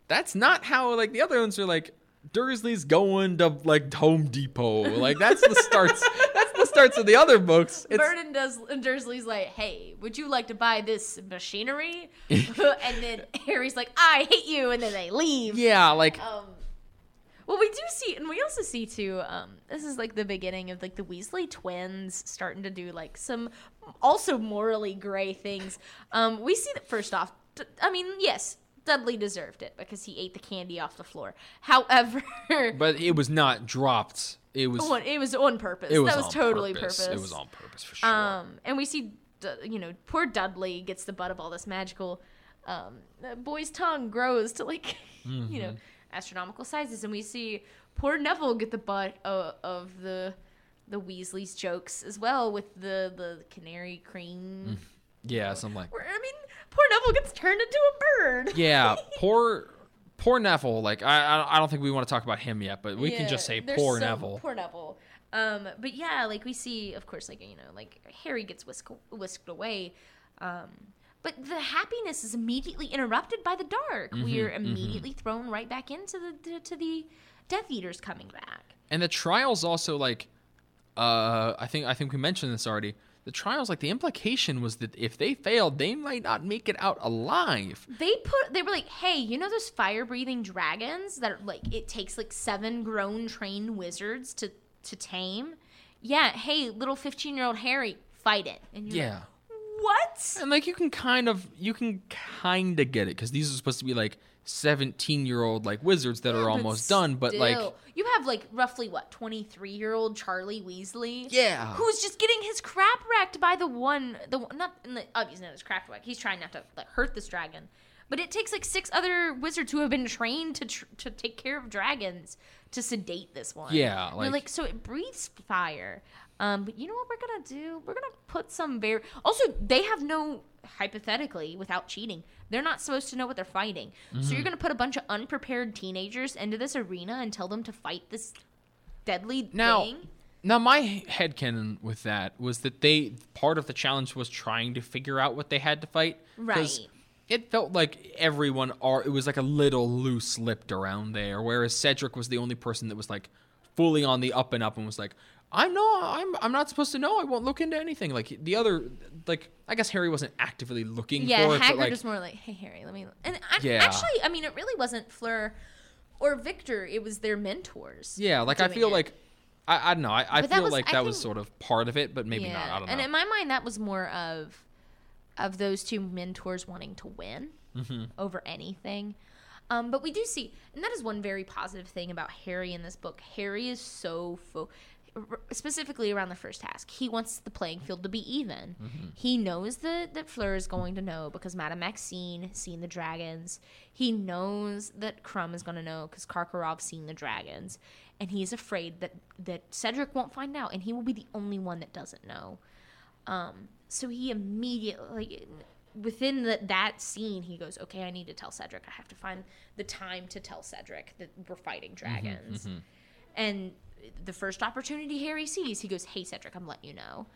that's not how like the other ones are like. Dursley's going to like Home Depot. Like that's the starts. that's the starts of the other books. It's, Vernon does and Dursley's like, "Hey, would you like to buy this machinery?" and then Harry's like, "I hate you," and then they leave. yeah, like Um, well, we do see, and we also see too. Um, this is like the beginning of like the Weasley twins starting to do like some also morally gray things. Um, we see that first off. d- I mean, yes, Dudley deserved it because he ate the candy off the floor. However, but it was not dropped. It was on- it was on purpose. it was that was totally purpose. purpose. It was on purpose for sure. Um, and we see, D- you know, poor Dudley gets the butt of all this magical. Um, boy's tongue grows to like, you Mm-hmm. know, astronomical sizes, and we see poor Neville get the butt of, of the the Weasley's jokes as well with the the canary cream. yeah, something like Where I mean, poor Neville gets turned into a bird. yeah, poor poor Neville. Like I I- don't think we want to talk about him yet, but we can just say poor so- Neville. Poor Neville. Um, but yeah, like we see, of course, like you know, like Harry gets whisk- whisked away. Um, but the happiness is immediately interrupted by the dark. Mm-hmm, we are immediately thrown right back into the to, to the Death Eaters coming back. And the trials also like uh I think I think we mentioned this already. The trials like the implication was that if they failed, they might not make it out alive. They put they were like, hey, you know those fire breathing dragons that are like it takes like seven grown trained wizards to to tame. Yeah, hey, little fifteen year old Harry, fight it. And you're Yeah. like, what? And like you can kind of you can kind of get it cuz these are supposed to be like 17-year-old like wizards that Yeah, are oh, but almost done, but like you have like roughly what 23 year old Charlie Weasley, Yeah. who's just getting his crap wrecked by the one, the one, not in the, obviously not his crap wreck. He's trying not to like hurt this dragon, but it takes like six other wizards who have been trained to tr- to take care of dragons to sedate this one. Yeah, like- like so it breathes fire. Um, but you know what we're gonna do? We're gonna put some very. Also, they have no hypothetically without cheating. They're not supposed to know what they're fighting. So Mm-hmm. you're gonna put a bunch of unprepared teenagers into this arena and tell them to fight this deadly Now, thing. now my headcanon with that was that they part of the challenge was trying to figure out what they had to fight. Right. It felt like everyone are it was like a little loose lipped around there, whereas Cedric was the only person that was like fully on the up and up and was like, I'm no, I'm I'm not supposed to know. I won't look into anything. Like the other, like I guess Harry wasn't actively looking Yeah, for it, Hagrid like was more like, "Hey Harry, let me." And I, Yeah. actually, I mean, it really wasn't Fleur or Viktor. It was their mentors. yeah, like I feel it. like I, I don't know. I, I feel was- like I that was sort of part of it, but maybe not. I don't know. And in my mind, that was more of of those two mentors wanting to win Mm-hmm. over anything. Um, but we do see, and that is one very positive thing about Harry in this book. Harry is so fo- specifically around the first task. He wants the playing field to be even. Mm-hmm. He knows that that Fleur is going to know because Madame Maxime seen the dragons. He knows that Krum is going to know because Karkaroff's seen the dragons, and he's afraid that that Cedric won't find out, and he will be the only one that doesn't know. Um, so he immediately, like, within the, that scene, he goes, "Okay, I need to tell Cedric. I have to find the time to tell Cedric that we're fighting dragons." And the first opportunity Harry sees, he goes, "Hey, Cedric, I'm letting you know."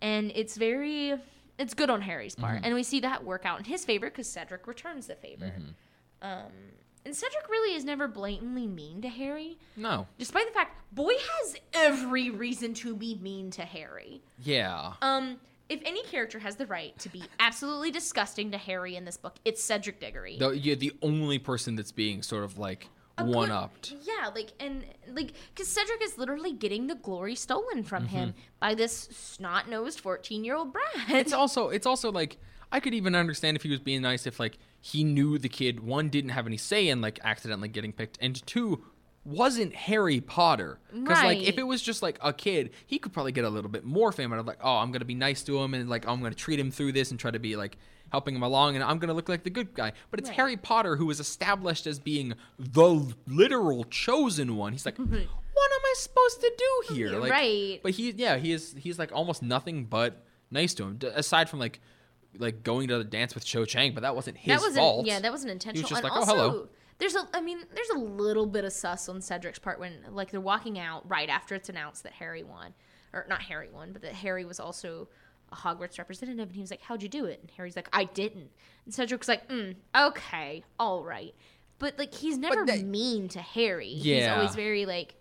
And it's very, it's good on Harry's part, and we see that work out in his favor because Cedric returns the favor. Um, and Cedric really is never blatantly mean to Harry, no. despite the fact Boy has every reason to be mean to Harry. Yeah. Um, if any character has the right to be absolutely disgusting to Harry in this book, it's Cedric Diggory. The, you're the only person that's being sort of like one upped. Yeah, like and like because Cedric is literally getting the glory stolen from mm-hmm. him by this snot nosed fourteen year old brat. It's also it's also like I could even understand if he was being nice if like he knew the kid one didn't have any say in like accidentally getting picked and two wasn't Harry Potter because like if it was just like a kid he could probably get a little bit more fame out of like oh I'm gonna be nice to him and like I'm gonna treat him through this and try to be like helping him along and I'm gonna look like the good guy but it's Right. Harry Potter who is established as being the literal chosen one he's like what am I supposed to do here? Like, right. But he, yeah, he is. He's like almost nothing but nice to him, d- aside from like, like going to the dance with Cho Chang. But that wasn't his that wasn't fault. yeah that wasn't intentional just and like, "Oh, hello." there's a i mean there's a little bit of sus on cedric's part when like they're walking out right after it's announced that harry won or not harry won but that harry was also a hogwarts representative and he was like how'd you do it? And harry's like i didn't. And cedric's like mm, okay all right. But like he's never that- mean to harry. He's always very like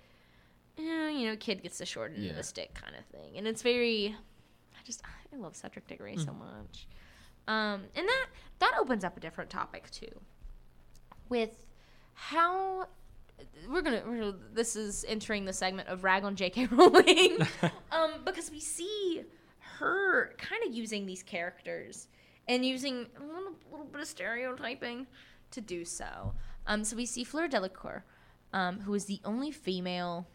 eh, you know kid gets the short end of the stick kind of thing. And it's very i just i love cedric diggory Mm. so much. Um, and that that opens up a different topic too, with how we're gonna, we're gonna this is entering the segment of rag on J.K. Rowling, um, because we see her kind of using these characters and using a little, little bit of stereotyping to do so. Um, so we see Fleur Delacour, um, who is the only female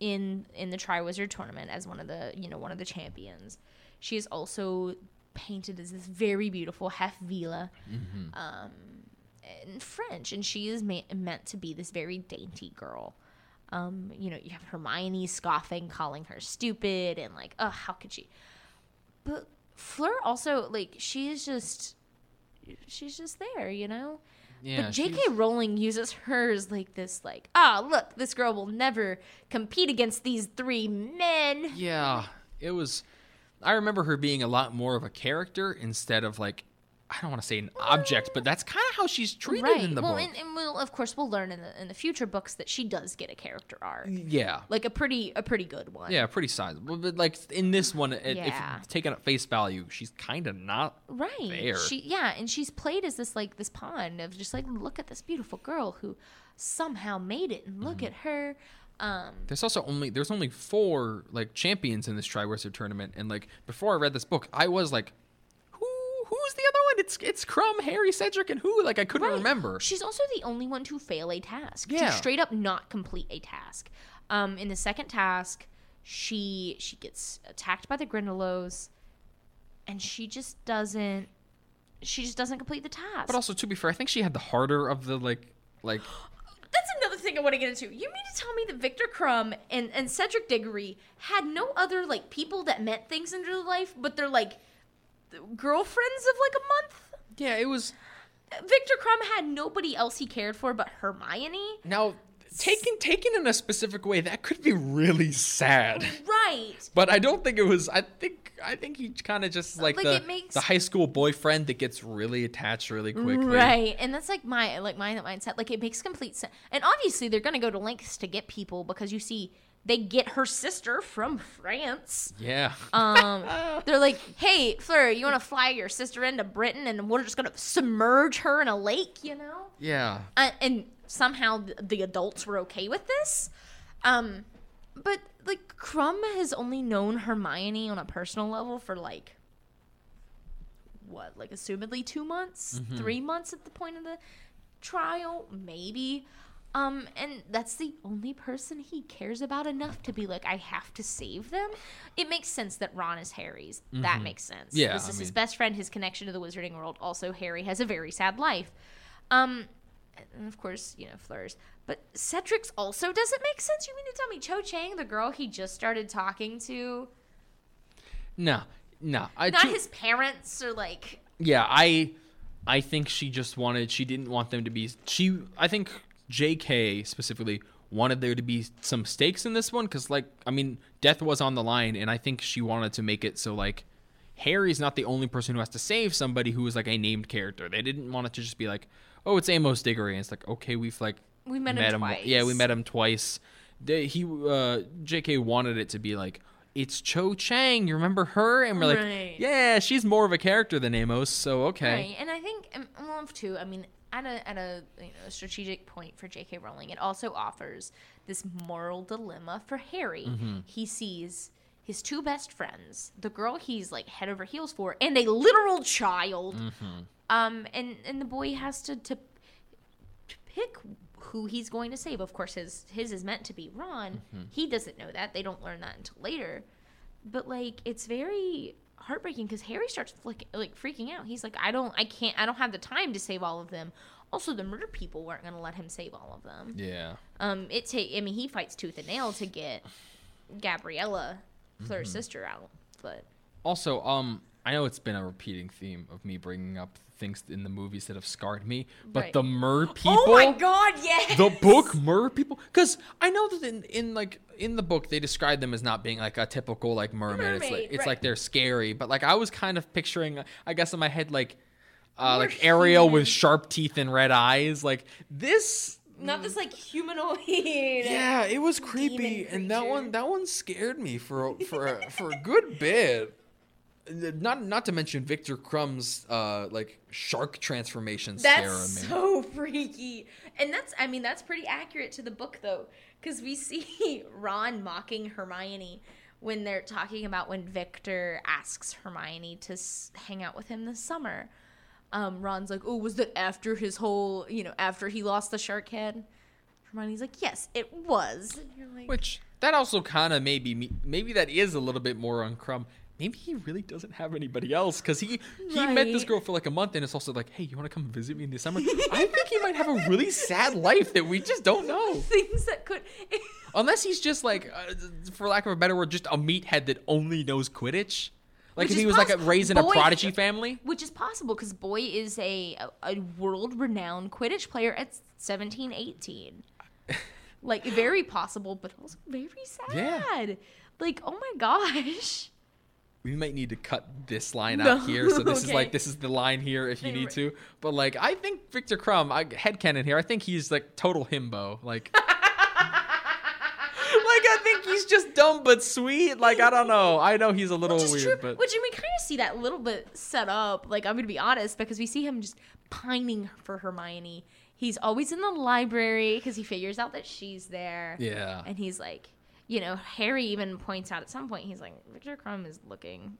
in in the Triwizard tournament as one of the you know one of the champions. She is also painted as this very beautiful Hef Veela, um, in French, and she is ma- meant to be this very dainty girl. Um, you know, you have Hermione scoffing, calling her stupid, and like, oh, how could she? But Fleur also like she is just she's just there, you know. Yeah, but J.K. she's- Rowling uses her as like this, like, ah, look, this girl will never compete against these three men. Yeah, it was. I remember her being a lot more of a character instead of like, I don't want to say an object, but that's kind of how she's treated right. in the well, book. and, and we'll of course we'll learn in the in the future books that she does get a character arc, yeah, like a pretty a pretty good one. yeah, pretty sizable. But like in this one, it, Yeah. if taken at face value, she's kind of not. Right. Fair. She yeah, and she's played as this like this pawn of just like look at this beautiful girl who somehow made it, and look Mm-hmm. at her. Um, There's also only there's only four like champions in this Triwizard tournament, and like before I read this book, I was like, who's the other one? It's it's Krum, Harry, Cedric, and who? Like I couldn't Right. remember. She's also the only one to fail a task. Yeah. To straight up not complete a task. Um, in the second task, she she gets attacked by the Grindylows, and she just doesn't. She just doesn't complete the task. But also to be fair, I think she had the harder of the like like That's another thing I want to get into. You mean to tell me that Viktor Krum and, and Cedric Diggory had no other like people that meant things in their life, but they're like girlfriends of like a month? yeah, it was Viktor Krum had nobody else he cared for but Hermione. now taken taken in a specific way that could be really sad. Right. But I don't think it was. I think I think he kind of just like, Like, the it makes- the high school boyfriend that gets really attached really quickly. Right. And that's like my like my mindset. Like it makes complete sense. And obviously they're gonna go to lengths to get people because you see they get her sister from France. Yeah. Um, they're like, "Hey, Fleur, you want to fly your sister into Britain, and we're just gonna submerge her in a lake, you know?" yeah. Uh, and somehow the adults were okay with this. Um, but like, Krum has only known Hermione on a personal level for like what, like, assumedly two months, three months at the point of the trial, maybe. Um, and that's the only person he cares about enough to be like, I have to save them. It makes sense that Ron is Harry's. That makes sense. Yeah, this I is his best friend, his connection to the wizarding world. Also, Harry has a very sad life. Um, and of course, you know, Fleur's. But Cedric's also doesn't make sense. You mean to tell me Cho Chang, the girl he just started talking to, No. No. I not too- his parents or like yeah, I I think she just wanted she didn't want them to be she I think JK specifically wanted there to be some stakes in this one cuz like I mean death was on the line and I think she wanted to make it so like Harry's not the only person who has to save somebody who is like a named character. They didn't want it to just be like, "Oh, it's Amos Diggory." And it's like, "Okay, we've like We met him twice. Yeah, we met him twice. They, he uh JK wanted it to be like it's Cho Chang. You remember her? And we're like, Right. yeah, she's more of a character than Amos, so okay. Right, and I think um, well, too. I mean, at a at a you know strategic point for J.K. Rowling, it also offers this moral dilemma for Harry. Mm-hmm. He sees his two best friends, the girl he's like head over heels for, and a literal child. Mm-hmm. Um, and and the boy has to to to pick who he's going to save. Of course, his his is meant to be Ron. Mm-hmm. He doesn't know that. They don't learn that until later. But like, it's very heartbreaking because Harry starts flick, like freaking out. He's like, I don't, I can't, I don't have the time to save all of them. Also, the murder people weren't going to let him save all of them. Yeah. Um, it take. I mean, he fights tooth and nail to get Gabriella, Fleur's sister, out. But Also, um, I know it's been a repeating theme of me bringing up things in the movies that have scarred me, but Right. the mer people. oh my god, yes. the book mer people because i know that in, in like in the book they describe them as not being like a typical like mermaid, it's like it's right. like they're scary but like i was kind of picturing i guess in my head like uh like ariel with sharp teeth and red eyes like this Not this like humanoid. yeah it was creepy and that one that one scared me for for for a good bit not not to mention Viktor Krum's uh like shark transformation That's scare so freaky. And that's, I mean, that's pretty accurate to the book, though, because we see Ron mocking Hermione when they're talking about when Viktor asks Hermione to s- hang out with him this summer. Um, Ron's like, oh, was that after his whole, you know, after he lost the shark head? Hermione's like, yes, it was. And you're like, Which that also kind of maybe maybe that is a little bit more on Krum. Maybe he really doesn't have anybody else because he he met this girl for like a month and it's also like, hey, you want to come visit me in the summer? I think he might have a really sad life that we just don't know. things that could. Unless he's just like, uh, for lack of a better word, just a meathead that only knows Quidditch. Like Which if he was like a, raised in a prodigy family. Which is possible because Boy is a, a, a world renowned Quidditch player at 17, 18. like, very possible, but also very sad. Yeah. Like, oh my gosh. We might need to cut this line No, out here. So this is like this is the line here if you need to. But like I think Viktor Krum, I headcanon here, I think he's like total himbo. Like Like I think he's just dumb but sweet. Like I don't know. I know he's a little weird, true. but Which, and we kind of see that little bit set up. Like, I'm going to be honest, because we see him just pining for Hermione. He's always in the library because he figures out that she's there. yeah. And he's like, you know, Harry even points out at some point, he's like, Viktor Krum is looking.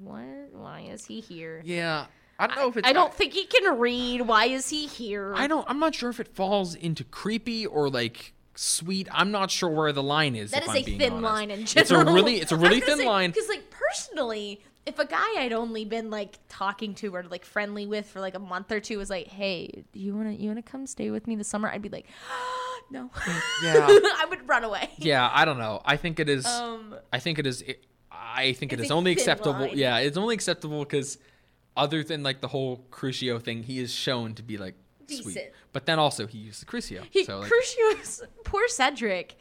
What? Why is he here? Yeah. I don't know if it's I don't think he can read. Why is he here? I don't I'm not sure if it falls into creepy or like sweet. I'm not sure where the line is. That is I'm a thin honest. line in It's a really it's a really thin line. Because, like, personally, if a guy I'd only been like talking to or like friendly with for like a month or two was like, "Hey, do you wanna you wanna come stay with me this summer?" I'd be like, "No." Yeah. I would run away. Yeah, I don't know. I think it is. Um, I think it is. It, I think It's only acceptable. line. Yeah, it's only acceptable because, other than like the whole Crucio thing, he is shown to be like sweet. Decent. But then also he uses Crucio. He, so like, Crucio's poor Cedric,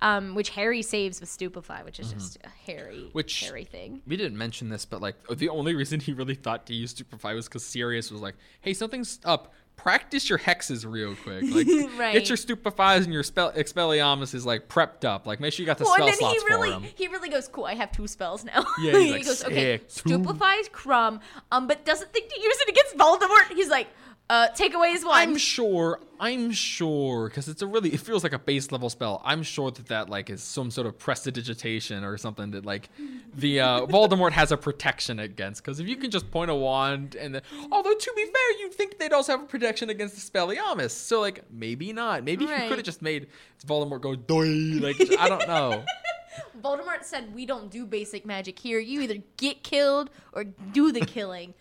um, which Harry saves with Stupefy, which is just a Harry, Mm-hmm. Which- Harry thing. we didn't mention this, but like the only reason he really thought to use Stupefy was because Sirius was like, "Hey, something's up. Practice your hexes real quick. Like, Right. get your Stupefies and your spell Expelliarmus is like prepped up. Like, make sure you got the Well, spell and then he slots really, for him." he really goes, "Cool, I have two spells now." Yeah, he's he like, goes, "Okay, "Sick, two." stupefies Krum, um, but doesn't think to use it against Voldemort." He's like, "Uh, take away one." I'm sure. I'm sure because it's a really. It feels like a base level spell. I'm sure that that like is some sort of prestidigitation or something that like the uh, Voldemort has a protection against. Because if you can just point a wand and then, although to be fair, you'd think they'd also have a protection against the Spelliarmus. So like maybe not. Maybe you could have just made Voldemort go doy. Like I don't know. Voldemort said, "We don't do basic magic here. You either get killed or do the killing."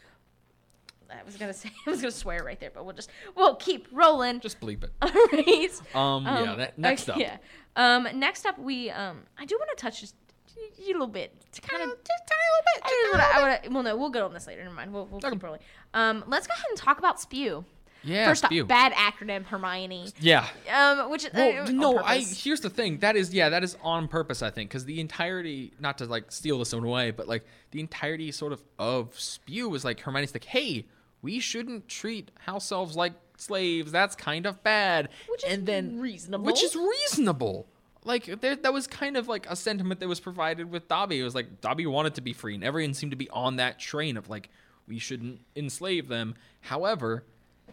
I was gonna say, I was gonna swear right there, but we'll just we'll keep rolling. Just bleep it. All right. Um, yeah. That, next up. Yeah. Um, next up, we um, I do want to touch just a little bit to kind of just tiny little bit. I just wanna, I wanna, well, no, we'll get on this later. Never mind. We'll, we'll Okay. keep rolling. Um, let's go ahead and talk about Spew. Yeah. First spew. off, bad acronym Hermione. Yeah. Um, which Well, uh, no, I here's the thing. That is yeah, that is on purpose, I think, because the entirety not to like steal this own away, but like the entirety sort of of Spew is like Hermione's like, hey, we shouldn't treat house elves like slaves. That's kind of bad. Which is and then reasonable. Which is reasonable. Like there, that was kind of like a sentiment that was provided with Dobby. It was like Dobby wanted to be free, and everyone seemed to be on that train of like we shouldn't enslave them. However,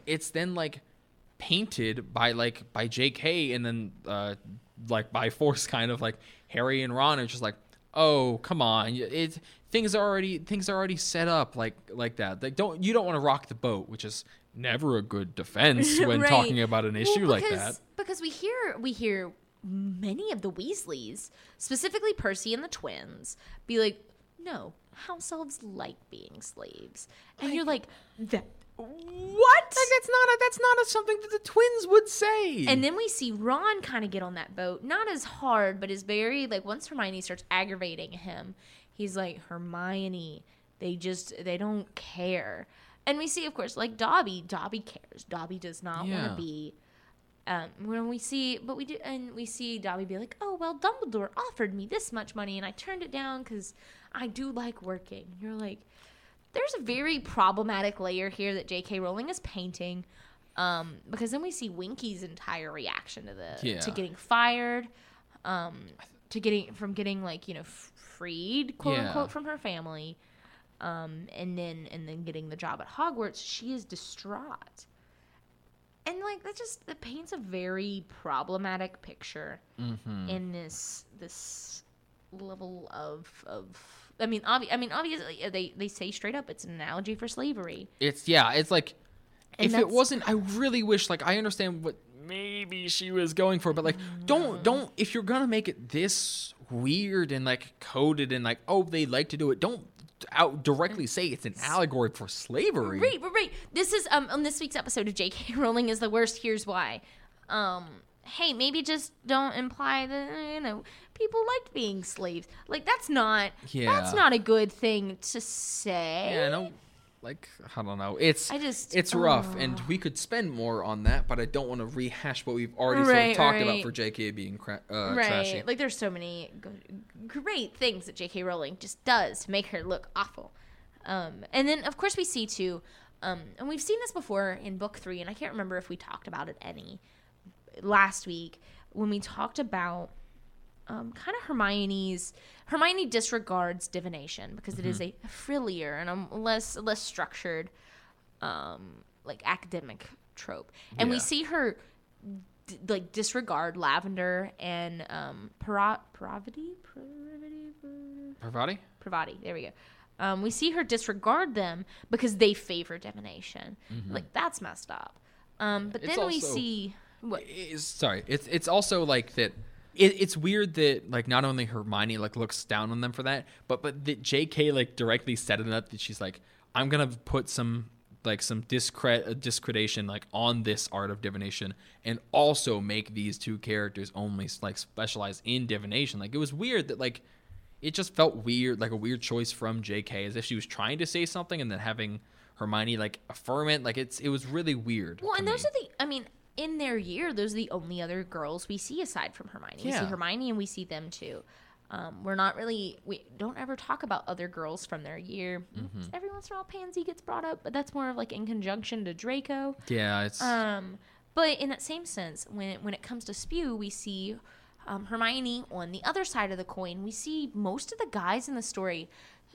it's then like painted by like by J.K. and then uh like by force kind of like Harry and Ron are just like oh come on it things are already things are already set up like like that like don't you don't want to rock the boat which is never a good defense when Right. talking about an issue Well, like that Because we hear we hear many of the Weasleys, specifically Percy and the twins, be like, "No, house elves like being slaves," and you're like, "That what?" like that's not a that's not a, something that the twins would say. And then we see Ron kind of get on that boat, not as hard, but is very like once Hermione starts aggravating him, he's like Hermione. They just they don't care. And we see, of course, like Dobby. Dobby cares. Dobby does not want to be. Um, when we see, but we do, and we see Dobby be like, "Oh well, Dumbledore offered me this much money, and I turned it down because I do like working." You're like, there's a very problematic layer here that J.K. Rowling is painting, um, because then we see Winky's entire reaction to the Yeah. to getting fired, um, to getting from getting like you know f- freed quote Yeah. unquote from her family, um, and then and then getting the job at Hogwarts. She is distraught, and like that just that paints a very problematic picture Mhm. in this this level of of I mean obvi- I mean obviously uh, they they say straight up it's an analogy for slavery. It's yeah, it's like And if it wasn't I really wish like I understand what maybe she was going for, but like don't don't if you're gonna make it this weird and like coded and like oh they like to do it, don't out directly say it's an allegory for slavery. Right, right, right. This is um on this week's episode of J.K. Rowling is the worst. Here's why. Um, hey, maybe just don't imply that you know people liked being slaves. Like that's not Yeah. that's not a good thing to say. Yeah, no like I don't know. It's I just- it's rough oh. and we could spend more on that, but I don't want to rehash what we've already sort of talked about for JK being cra- uh, right. trashy. Like there's so many great things that J.K. Rowling just does to make her look awful. Um, and then of course we see too, um, and we've seen this before in book three, and I can't remember if we talked about it any last week when we talked about um, kind of Hermione's Hermione disregards divination because it is a frillier and a less less structured um, like academic trope, and we see her d- like disregard lavender and um Para- Pravati Pravati Parvati? Pravati. There we go. Um, we see her disregard them because they favor divination. Like that's messed up. Um, but It's then we also- see what is sorry it's it's also like that it, it's weird that like not only hermione like looks down on them for that but but that jk like directly set it up that she's like i'm gonna put some like some discred uh, discreditation like on this art of divination and also make these two characters only like specialize in divination like it was weird that like it just felt weird like a weird choice from jk as if she was trying to say something and then having hermione like affirm it like it's it was really weird Well, and those me. are the. I mean, in their year, those are the only other girls we see aside from Hermione. We see Hermione, and we see them too. Um, we're not really. We don't ever talk about other girls from their year. Mm-hmm. Every once in a while, Pansy gets brought up, but that's more of like in conjunction to Draco. yeah it's Um, but in that same sense, when when it comes to spew, we see um, Hermione on the other side of the coin. We see most of the guys in the story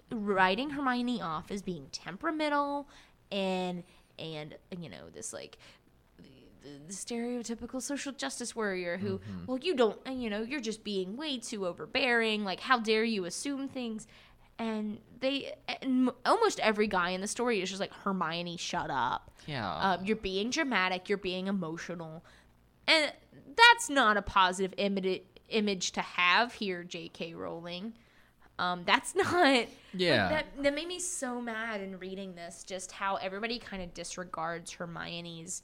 writing Hermione off as being temperamental and and you know this like the, stereotypical social justice warrior who well you don't and you know you're just being way too overbearing. Like how dare you assume things? And they and almost every guy in the story is just like hermione shut up. Yeah. Um, you're being dramatic. You're being emotional. And that's not a positive image image to have here jk rowling. Um, that's not. Like, Yeah. that, that made me so mad in reading this just how everybody kind of disregards hermione's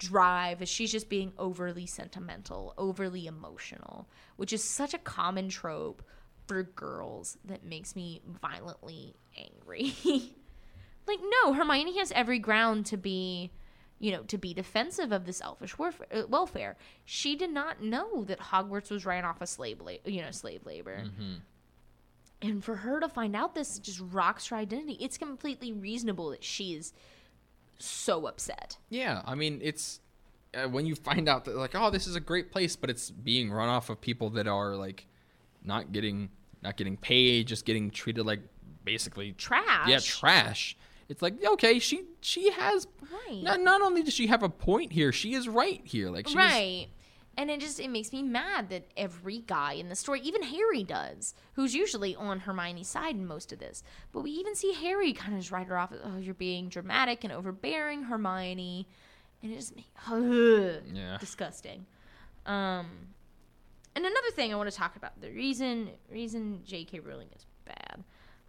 drive as she's just being overly sentimental overly emotional which is such a common trope for girls that makes me violently angry. Like no hermione has every ground to be you know to be defensive of this elfish uh, welfare. She did not know that hogwarts was ran off of slave la- you know slave labor. And for her to find out this just rocks her identity it's completely reasonable that she is so upset Yeah, I mean, it's uh, when you find out that like, oh, this is a great place, but it's being run off of people that are like not getting not getting paid, just getting treated like basically trash yeah trash. It's like okay, she she has Right. not not only does she have a point here, she is right here. Like she's, right and it just it makes me mad that every guy in the story even harry does who's usually on hermione's side in most of this but we even see harry kind of just write her off as, oh you're being dramatic and overbearing hermione and it just makes Yeah. disgusting um and another thing i want to talk about the reason reason jk rowling is bad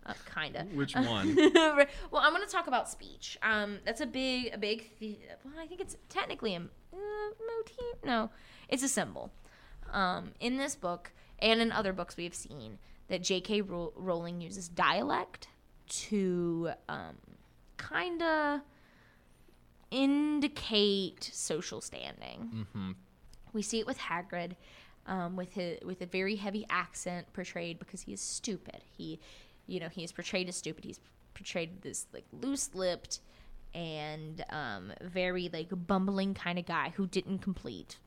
uh, kind of. Which one? well, I'm going to talk about speech. Um, that's a big, a big. The- well, I think it's technically a uh, motif. No, it's a symbol. Um, in this book and in other books we've seen that J.K. Ro- Rowling uses dialect to um, kind of indicate social standing. hmm We see it with Hagrid, um, with his with a very heavy accent portrayed because he is stupid. He, you know, he is portrayed as stupid. He's portrayed this like loose lipped and um, very like bumbling kind of guy who didn't complete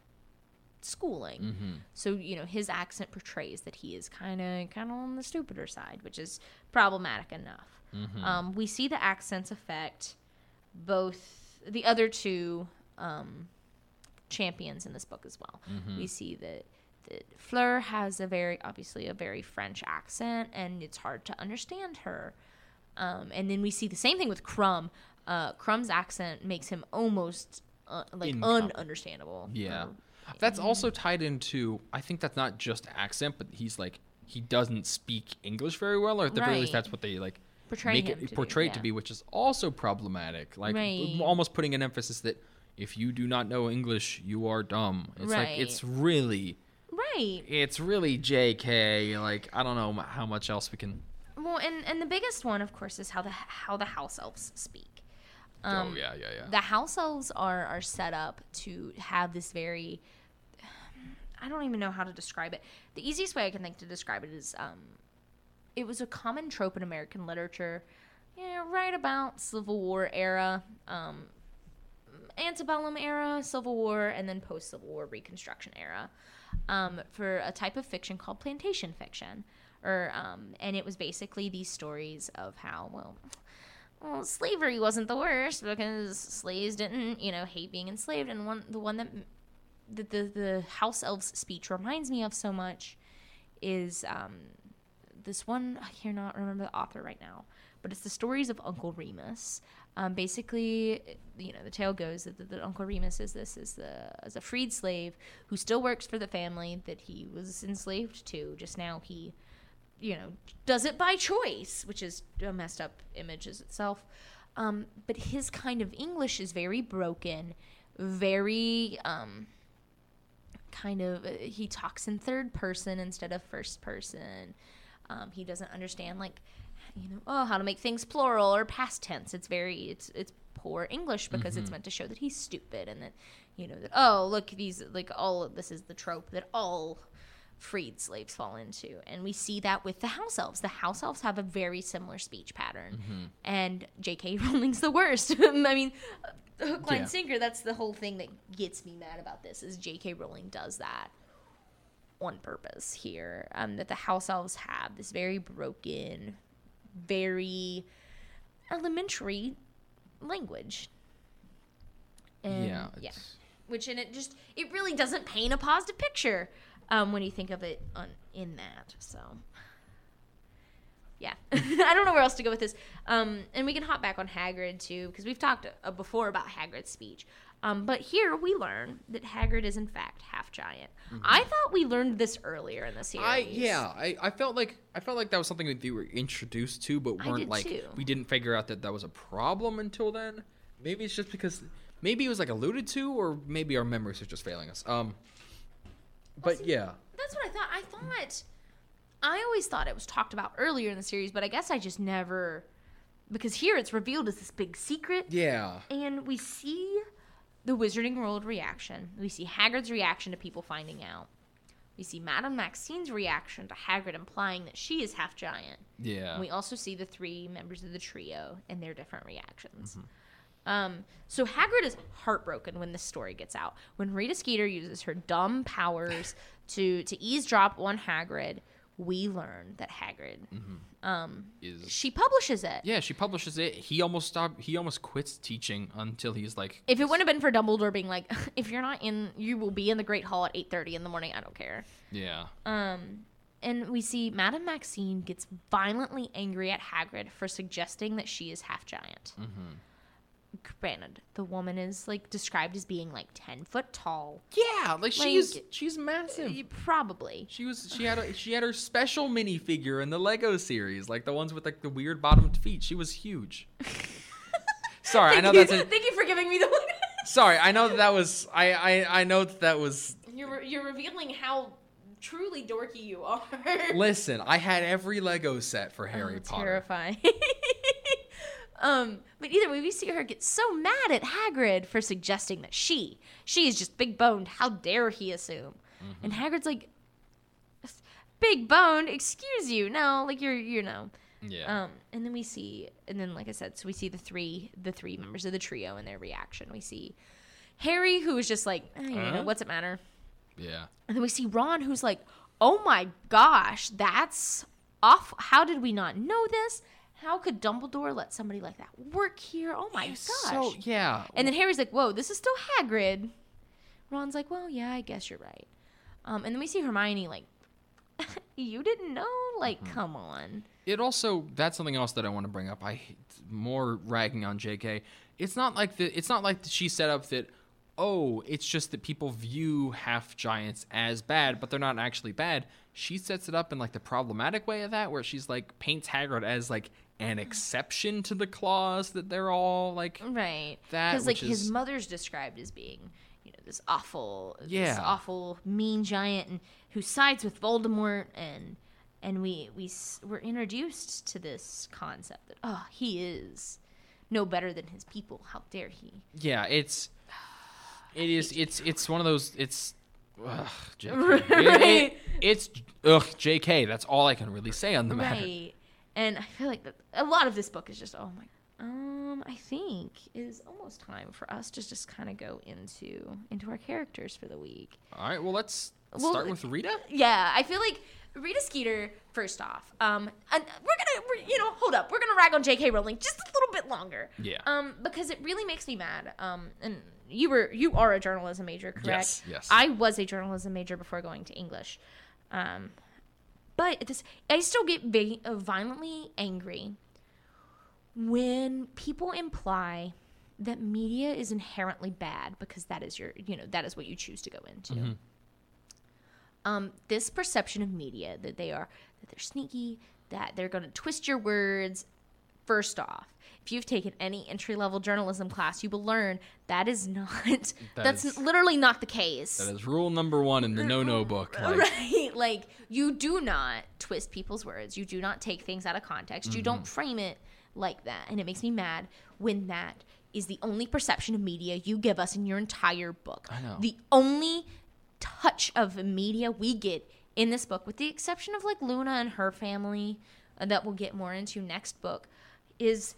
schooling. hmm So you know his accent portrays that he is kind of kind of on the stupider side, which is problematic enough. hmm Um, we see the accents affect both the other two um, champions in this book as well. Mhm. We see that, that Fleur has a very obviously a very French accent, and it's hard to understand her. Um, and then we see the same thing with Krum. Uh, Krum's accent makes him almost uh, like Incom- ununderstandable. Yeah. That's also tied into. I think that's not just accent, but he's like he doesn't speak English very well, or at the very least, that's what they like Portray make him it to portray do, it to be, which is also problematic. Like Right. almost putting an emphasis that if you do not know English, you are dumb. It's like Right. it's really, right. it's really J.K. Like I don't know how much else we can. Well, and and the biggest one, of course, is how the how the house elves speak. Um, oh yeah, yeah, yeah. the house elves are are set up to have this very I don't even know how to describe it. The easiest way I can think to describe it is um it was a common trope in American literature, you know, right about Civil War era, um antebellum era, Civil War, and then post Civil War Reconstruction era, um, for a type of fiction called plantation fiction, or um, and it was basically these stories of how well well, slavery wasn't the worst because slaves didn't, you know, hate being enslaved. And one, the one that the the, the house elves speech reminds me of so much is um, this one. I cannot remember the author right now, but it's the stories of Uncle Remus. Um, basically, you know, the tale goes that, that Uncle Remus is this is the is a freed slave who still works for the family that he was enslaved to. Just now, he you know, does it by choice, which is a messed up image as itself. Um, but his kind of English is very broken, very um, kind of. Uh, he talks in third person instead of first person. Um, he doesn't understand like, you know, oh, how to make things plural or past tense. It's very it's it's poor English because it's meant to show that he's stupid and that you know that oh look these like all of this is the trope that all freed slaves fall into. And we see that with the house elves. The house elves have a very similar speech pattern. And J.K. Rowling's the worst. I mean, hook, line, Yeah. sinker, that's the whole thing that gets me mad about this is J.K. Rowling does that on purpose here. Um, that the house elves have this very broken, very elementary language. And, yeah, yeah which and it just it really doesn't paint a positive picture um, when you think of it on in that. So yeah, I don't know where else to go with this. Um, and we can hop back on Hagrid too because we've talked uh, before about Hagrid's speech. Um, but here we learn that Hagrid is in fact half giant. I thought we learned this earlier in the series. I yeah, I, I felt like I felt like that was something that they were introduced to, but weren't like too. we didn't figure out that that was a problem until then. Maybe it's just because maybe it was like alluded to, or maybe our memories are just failing us. Um, but see, yeah, That's what I thought. I thought I always thought it was talked about earlier in the series, but I guess I just never because here it's revealed as this big secret. yeah, And we see the Wizarding World reaction. We see Hagrid's reaction to people finding out. We see Madame Maxime's reaction to Hagrid implying that she is half giant. yeah. And we also see the three members of the trio and their different reactions. Mm-hmm. Um, so Hagrid is heartbroken when this story gets out. When Rita Skeeter uses her dumb powers to to eavesdrop on Hagrid, we learn that Hagrid um, Is she publishes it. yeah, she publishes it. He almost stopped. He almost quits teaching until he's like, If it wouldn't have been for Dumbledore being like, if you're not in, you will be in the Great Hall at 8:30 in the morning. I don't care. yeah, Um, and we see Madame Maxime gets violently angry at Hagrid for suggesting that she is half giant. Granted, the woman is like described as being like ten foot tall. Yeah, like she's Like- she's massive. Probably. She was she had a, she had her special minifigure in the Lego series, like the ones with like the weird bottomed feet. She was huge. Sorry, I know Thank that's a, Thank you for giving me the. sorry. I know that, that was I, I I know that that was. You're you're revealing how truly dorky you are. Listen, I had every Lego set for oh, Harry Oh, Potter. Terrifying. um, but either way, we see her get so mad at Hagrid for suggesting that she, she is just big boned. How dare he assume? Mm-hmm. And Hagrid's like, big boned. Excuse you. No, like you're, you know. Yeah. Um, and then we see, and then like I said, so we see the three, the three members of the trio and their reaction. We see Harry, who is just like, eh, you know, what's it matter? yeah. And then we see Ron, who's like, "Oh my gosh, that's awful! How did we not know this? How could Dumbledore let somebody like that work here? Oh my gosh!" So yeah. and then Harry's like, "Whoa, this is still Hagrid." Ron's like, "Well, yeah, I guess you're right." Um, and then we see Hermione like, "You didn't know? Like, Mm-hmm. come on." it also that's something else that I want to bring up. I hate more ragging on J.K. It's not like the it's not like she set up that. Oh, it's just that people view half giants as bad, but they're not actually bad. She sets it up in like the problematic way of that, where she's like paints Hagrid as like an exception to the clause that they're all like. Right. That, because like which his mother's described as being, you know, this awful, this Yeah. awful mean giant, and who sides with Voldemort, and and we we were introduced to this concept that oh he is no better than his people. How dare he? Yeah, it's it is it's it's one of those it's ugh, JK. Right. It- it- it's ugh JK. That's all I can really say on the matter. Right. And I feel like that a lot of this book is just oh my. Um, I think it is almost time for us to just kind of go into into our characters for the week. All right, well let's Well, start with Rita. Yeah, I feel like Rita Skeeter. First off, um, and we're gonna, we're, you know, hold up, we're gonna rag on J.K. Rowling just a little bit longer. Yeah. Um, because it really makes me mad. Um, and you were, you are a journalism major, correct? Yes, yes. I was a journalism major before going to English. Um, but this, I still get uh, violently angry when people imply that media is inherently bad because that is your, you know, that is what you choose to go into um, this perception of media that they are that they're sneaky, that they're going to twist your words. First off, if you've taken any entry level journalism class, you will learn that is not that's is- literally not the case. That is rule number one in the no no book. Like, right? Like you do not twist people's words. You do not take things out of context. You Mm-hmm. don't frame it like that. And it makes me mad when that is the only perception of media you give us in your entire book. I know. The only touch of media we get in this book, with the exception of like Luna and her family, uh, that we'll get more into next book, is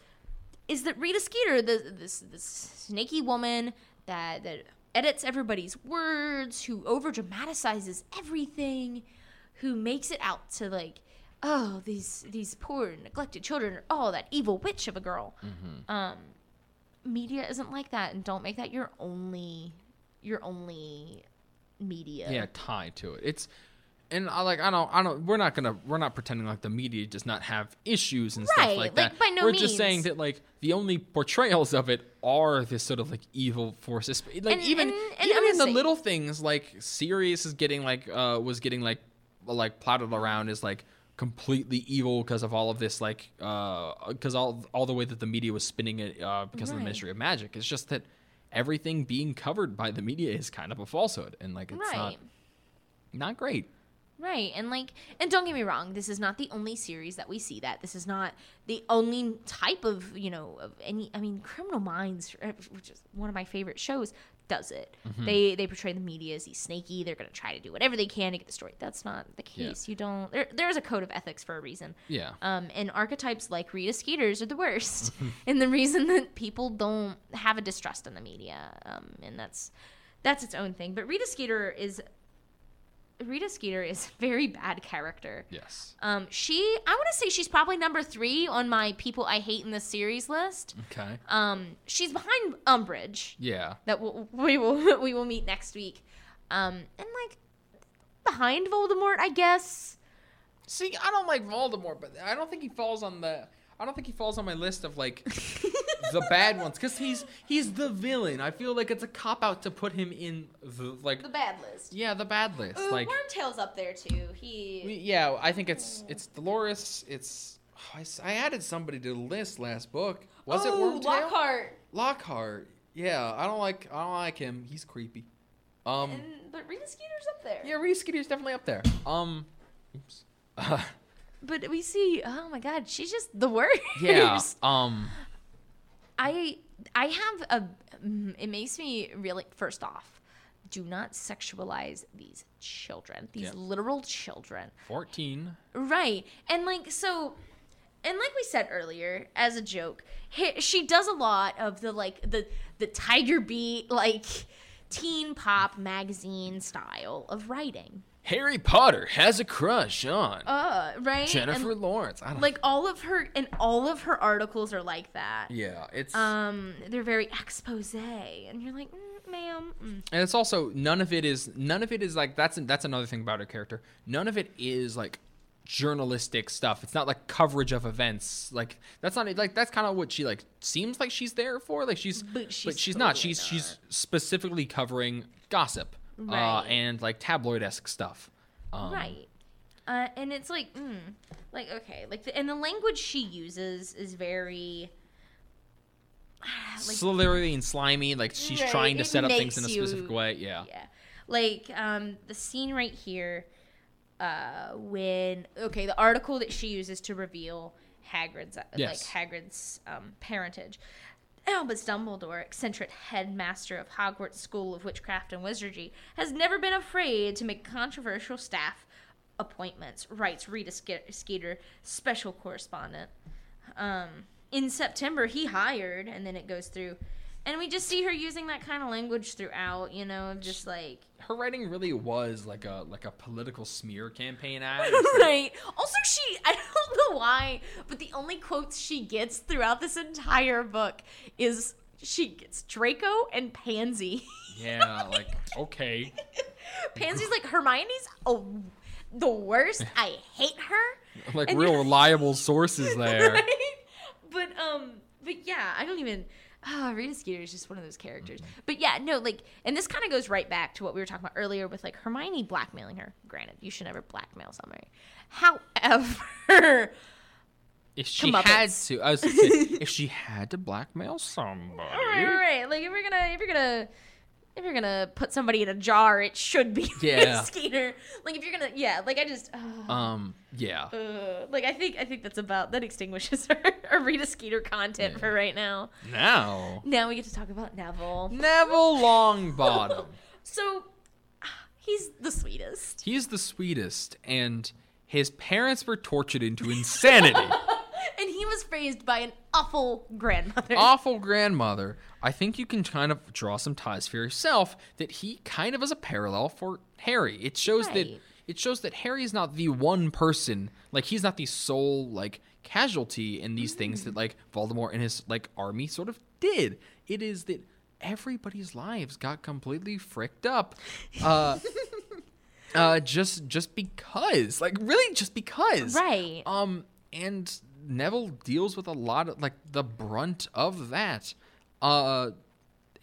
is that Rita Skeeter, the, this this snaky woman that that edits everybody's words, who over dramatizes everything, who makes it out to like, oh these these poor neglected children are oh that evil witch of a girl. Um, media isn't like that, and don't make that your only your only media. yeah, tied to it. It's and I like I don't I don't we're not gonna we're not pretending like the media does not have issues and Right, stuff like like, that. by no we're just saying that like the only portrayals of it are this sort of like evil forces. Like And- even and- and even in the little things like Sirius is getting like uh was getting like like plotted around is like completely evil because of all of this like uh because all all the way that the media was spinning it uh because of the Right. Ministry of Magic. It's just that everything being covered by the media is kind of a falsehood and like it's not not great. Right. And like and don't get me wrong, this is not the only series that we see that. This is not the only type of, you know, of any I mean, Criminal Minds, uh, which is one of my favorite shows, does it. Mm-hmm. They they portray the media as these snaky, they're going to try to do whatever they can to get the story. That's not the Yeah. case. You don't there there's a code of ethics for a reason. Yeah. Um, and archetypes like Rita Skeeters are the worst, and the reason that people don't have a distrust in the media, um, and that's that's its own thing. But Rita Skeeter is Rita Skeeter is a very bad character. Yes. Um, she I want to say she's probably number three on my people I hate in this series list. Okay. Um, she's behind Umbridge Yeah. that we'll, we will we will meet next week, um, and like behind Voldemort, I guess. See, I don't like Voldemort, but I don't think he falls on the. I don't think he falls on my list of like the bad ones because he's he's the villain. I feel like it's a cop out to put him in the like The bad list. yeah the bad list. Ooh, like Wormtail's up there too. He. yeah, I think it's it's Dolores. It's oh, I, I added somebody to the list last book. Was it oh, Wormtail? Lockhart. Lockhart. Yeah, I don't like I don't like him. He's creepy. Um, And but Rita Skeeter's up there. yeah, Rita Skeeter's definitely up there. Um, oops. But we see. Oh my God, she's just the worst. yeah. Um, I I have a. mm, It makes me really. First off, do not sexualize these children. These Yeah. literal children. fourteen. Right. And like so and like we said earlier as a joke, he, she does a lot of the like the the Tiger Beat like teen pop magazine style of writing. Harry Potter has a crush on Uh, right? Jennifer And, Lawrence. I don't like all of her and all of her articles are like that. Yeah, it's Um they're very expose and you're like, mm, "Ma'am, mm. and it's also none of it is none of it is like that's that's another thing about her character. None of it is like journalistic stuff. It's not like coverage of events. Like that's not like that's kind of what she like seems like she's there for. Like she's But she's not. totally She's she's not. specifically covering gossip uh, and like tabloid esque stuff. Um, right uh, and it's like mm, like okay like the, and the language she uses is very like slithery and slimy. Like she's Right, trying to set up things in a specific you- way. Yeah. yeah like um the scene right here uh when okay the article that she uses to reveal hagrid's uh, Yes. like hagrid's um parentage Albus Dumbledore, eccentric headmaster of Hogwarts School of Witchcraft and Wizardry, has never been afraid to make controversial staff appointments, writes Rita Ske- Skeeter, special correspondent. Um, in September, he hired, and then it goes through, and we just see her using that kind of language throughout, you know, of just like Her writing really was like a like a political smear campaign ad. Right. Also, she I don't know why, but the only quotes she gets throughout this entire book is she gets Draco and Pansy. yeah, like okay. Pansy's like Hermione's oh the worst. I hate her. Like And real reliable sources there. Right? But um but yeah, I don't even Ah, Rita Skeeter is just one of those characters. But yeah, no, like, and this kind of goes right back to what we were talking about earlier with like Hermione blackmailing her. Granted, you should never blackmail somebody. However, If she had to, I was say, if she had to blackmail somebody, right, right, right. Like if you're gonna if you're gonna if you're gonna put somebody in a jar, it should be Yeah. Rita Skeeter. Like if you're gonna yeah, like I just uh, um, yeah, uh, like I think I think that's about that extinguishes our, our Rita Skeeter content for right now. now Now we get to talk about Neville. Neville Longbottom. So he's the sweetest. He's the sweetest, and his parents were tortured into insanity. Was raised by an awful grandmother. Awful grandmother. I think you can kind of draw some ties for yourself that he kind of is a parallel for Harry. It shows that it shows that Harry is not the one person, like he's not the sole like casualty in these things that like Voldemort and his like army sort of did. It is that everybody's lives got completely fricked up. Uh uh just just because. Like really just because. Right. Um, and Neville deals with a lot of like the brunt of that. Uh,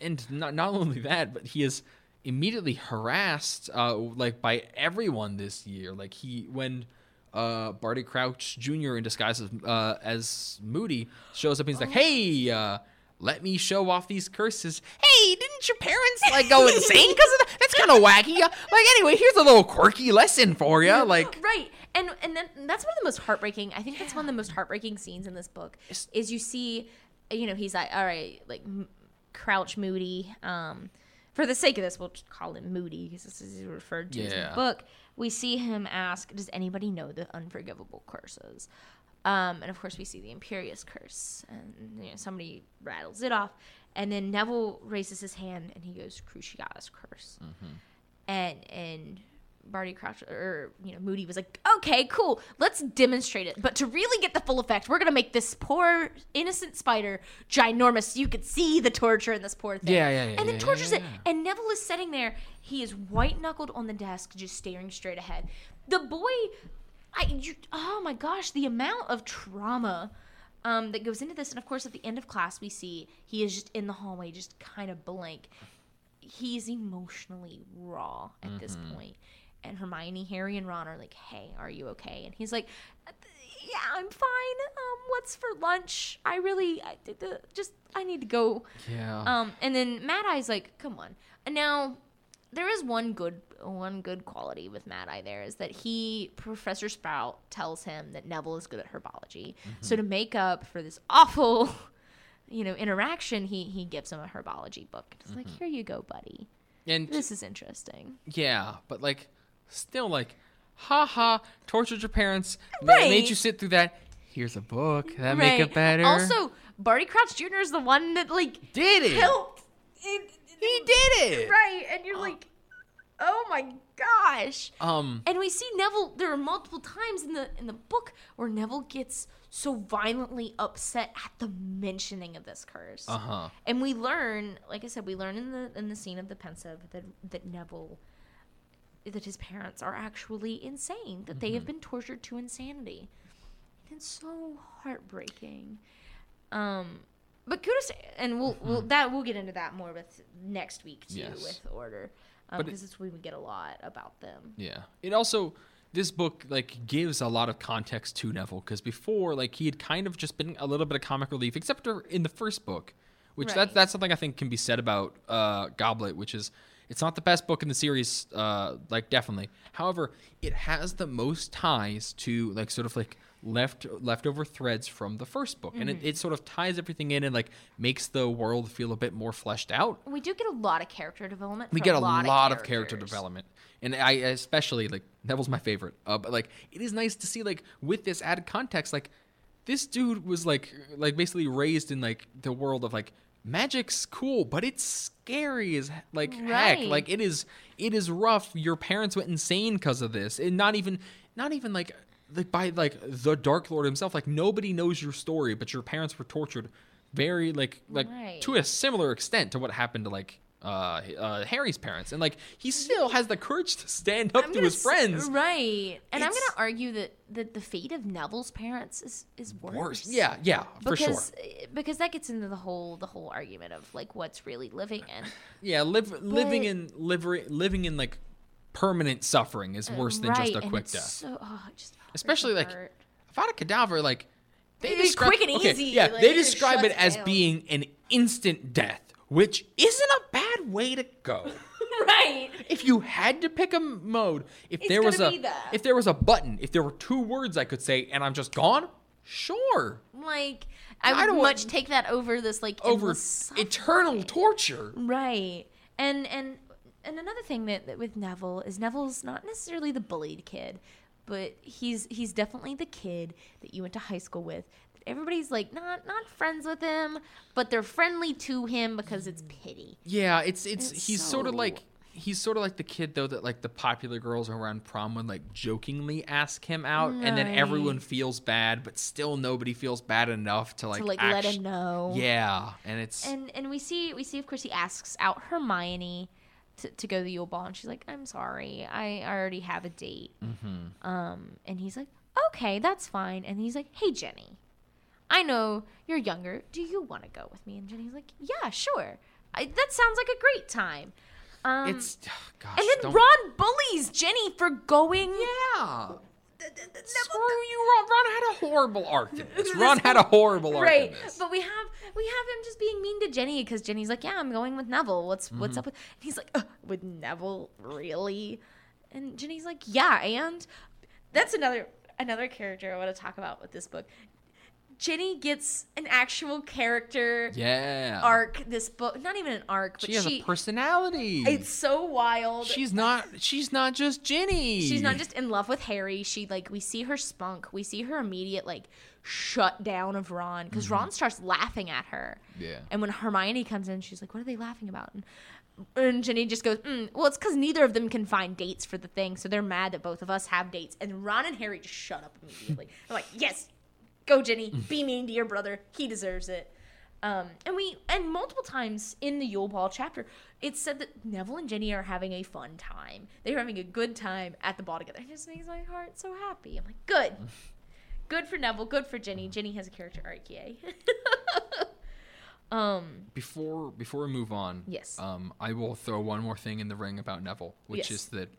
and not not only that, but he is immediately harassed, uh, like by everyone this year. Like he when. Uh, Barty Crouch Jr. in disguise as, uh, as Moody shows up and he's like, "Hey, uh, let me show off these curses." Hey, didn't your parents like go insane because of that? That's kind of wacky. Like, anyway, here's a little quirky lesson for you. Like, right and and then that's one of the most heartbreaking i think that's one of the most heartbreaking scenes in this book It's- is you see you know he's like all right like M- crouch moody um for the sake of this we'll just call him moody because this is referred to as in the book. We see him ask does anybody know the unforgivable curses? Um, and of course we see the Imperius curse and you know somebody rattles it off and then neville raises his hand and he goes cruciatus curse. And and Barty Crouch or you know Moody was like, okay, cool, let's demonstrate it. But to really get the full effect, we're gonna make this poor innocent spider ginormous, so you could see the torture in this poor thing. Yeah, yeah, yeah, And then yeah, tortures yeah, it, yeah. and Neville is sitting there. He is white knuckled on the desk, just staring straight ahead. The boy, I, you, oh my gosh, the amount of trauma um, that goes into this. And of course, at the end of class, we see he is just in the hallway, just kind of blank. He's emotionally raw at this point. And Hermione, Harry, and Ron are like, "Hey, are you okay?" And he's like, "Yeah, I'm fine. Um, what's for lunch? I really, I, d- d- just, I need to go." Yeah. Um, and then Mad Eye's like, "Come on." And now there is one good one good quality with Mad Eye there is that he Professor Sprout tells him that Neville is good at herbology. So to make up for this awful, you know, interaction, he he gives him a herbology book. It's like, "Here you go, buddy. and This is interesting." yeah, but like, still like, ha ha, tortured your parents, ma- Right. made you sit through that. Here's a book that make it better. Also, Barty Crouch Jr. is the one that like did it? helped. It, He did it. right, and you're like, "Oh my gosh." Um. And we see Neville. There are multiple times in the in the book where Neville gets so violently upset at the mentioning of this curse. Uh huh. And we learn, like I said, we learn in the in the scene of the Pensieve that that Neville, that his parents are actually insane, that they Mm-hmm. have been tortured to insanity. And it's so heartbreaking. Um, but kudos, and we'll we'll that we'll get into that more with next week too Mm-hmm. Yes. with Order, it- because it's when we get a lot about them. Yeah. It also this book like gives a lot of context to Neville because before like he had kind of just been a little bit of comic relief, except for in the first book, which Right. that, that's something I think can be said about uh, Goblet, which is it's not the best book in the series, uh, like definitely. However, it has the most ties to like sort of like left leftover threads from the first book, and it, Mm-hmm. it sort of ties everything in and like makes the world feel a bit more fleshed out We do get a lot of character development. we get a lot, lot, of, character development and i especially like neville's my favorite uh, but like it is nice to see like with this added context like this dude was like like basically raised in like the world of like magic's cool but it's scary as like heck. Like it is it is rough. Your parents went insane because of this. And not even not even like like by like the dark lord himself. Like nobody knows your story but your parents were tortured very like like Right. to a similar extent to what happened to like uh, uh Harry's parents and like he still has the courage to stand up I'm to his s- friends right? And I'm gonna argue that that the fate of Neville's parents is is worse. worse yeah yeah for sure because because that gets into the whole the whole argument of like what's really living in. yeah live, living in liver, living in like permanent suffering is worse than just a quick it's death So, oh, it just hurts Especially, like, heart. Avada Kedavra like they describe quick and okay, easy, yeah like, they describe it as down. being an instant death which isn't a bad way to go right. if you had to pick a mode, if It's there was a if there was a button, if there were two words I could say and I'm just gone, sure. Like I I would want- much take that over this like Over eternal torture. Right. And and and another thing that, that with Neville is Neville's not necessarily the bullied kid, but he's he's definitely the kid that you went to high school with. Everybody's like not not friends with him, but they're friendly to him because it's pity. Yeah, it's it's, It's he's sort of like he's sort of like the kid though that like the popular girls around prom would like jokingly ask him out and then everyone feels bad but still nobody feels bad enough to like to like let him know. Yeah, and it's And and we see we see of course he asks out Hermione to, to go to the Yule Ball and she's like, I'm sorry, I already have a date. Mm-hmm. Um, and he's like, okay, that's fine. And he's like, hey Ginny, I know you're younger. Do you want to go with me? And Ginny's like, yeah, sure. I, that sounds like a great time. Um, it's gosh. and then don't- Ron bullies Ginny for going. Yeah. Screw you, Ron. Ron had a horrible arc in this. Ron had a horrible arc Right, in this. but we have we have him just being mean to Ginny because Ginny's like, "Yeah, I'm going with Neville. What's Mm-hmm. what's up with?" And he's like, "Ugh, "With Neville, really?" And Ginny's like, "Yeah." And that's another another character I want to talk about with this book. Ginny gets an actual character Yeah. arc. This book, not even an arc, but She has she. a personality. it's so wild. she's not. She's not just Ginny. She's not just in love with Harry. She like we see her spunk. We see her immediate like shut down of Ron because Ron starts laughing at her. Yeah. And when Hermione comes in, she's like, "What are they laughing about?" And, and Ginny just goes, mm, "Well, it's because neither of them can find dates for the thing, so they're mad that both of us have dates." And Ron and Harry just shut up immediately. I'm like, "Yes, go Ginny, be mean to your brother. He deserves it." Um, and we and multiple times in the Yule Ball chapter, it's said that Neville and Ginny are having a fun time. They're having a good time at the ball together. It just makes my heart so happy. I'm like, good, good for Neville. Good for Ginny. Ginny has a character arc. Yay. um. Before before we move on, Yes. um, I will throw one more thing in the ring about Neville, which Yes. is that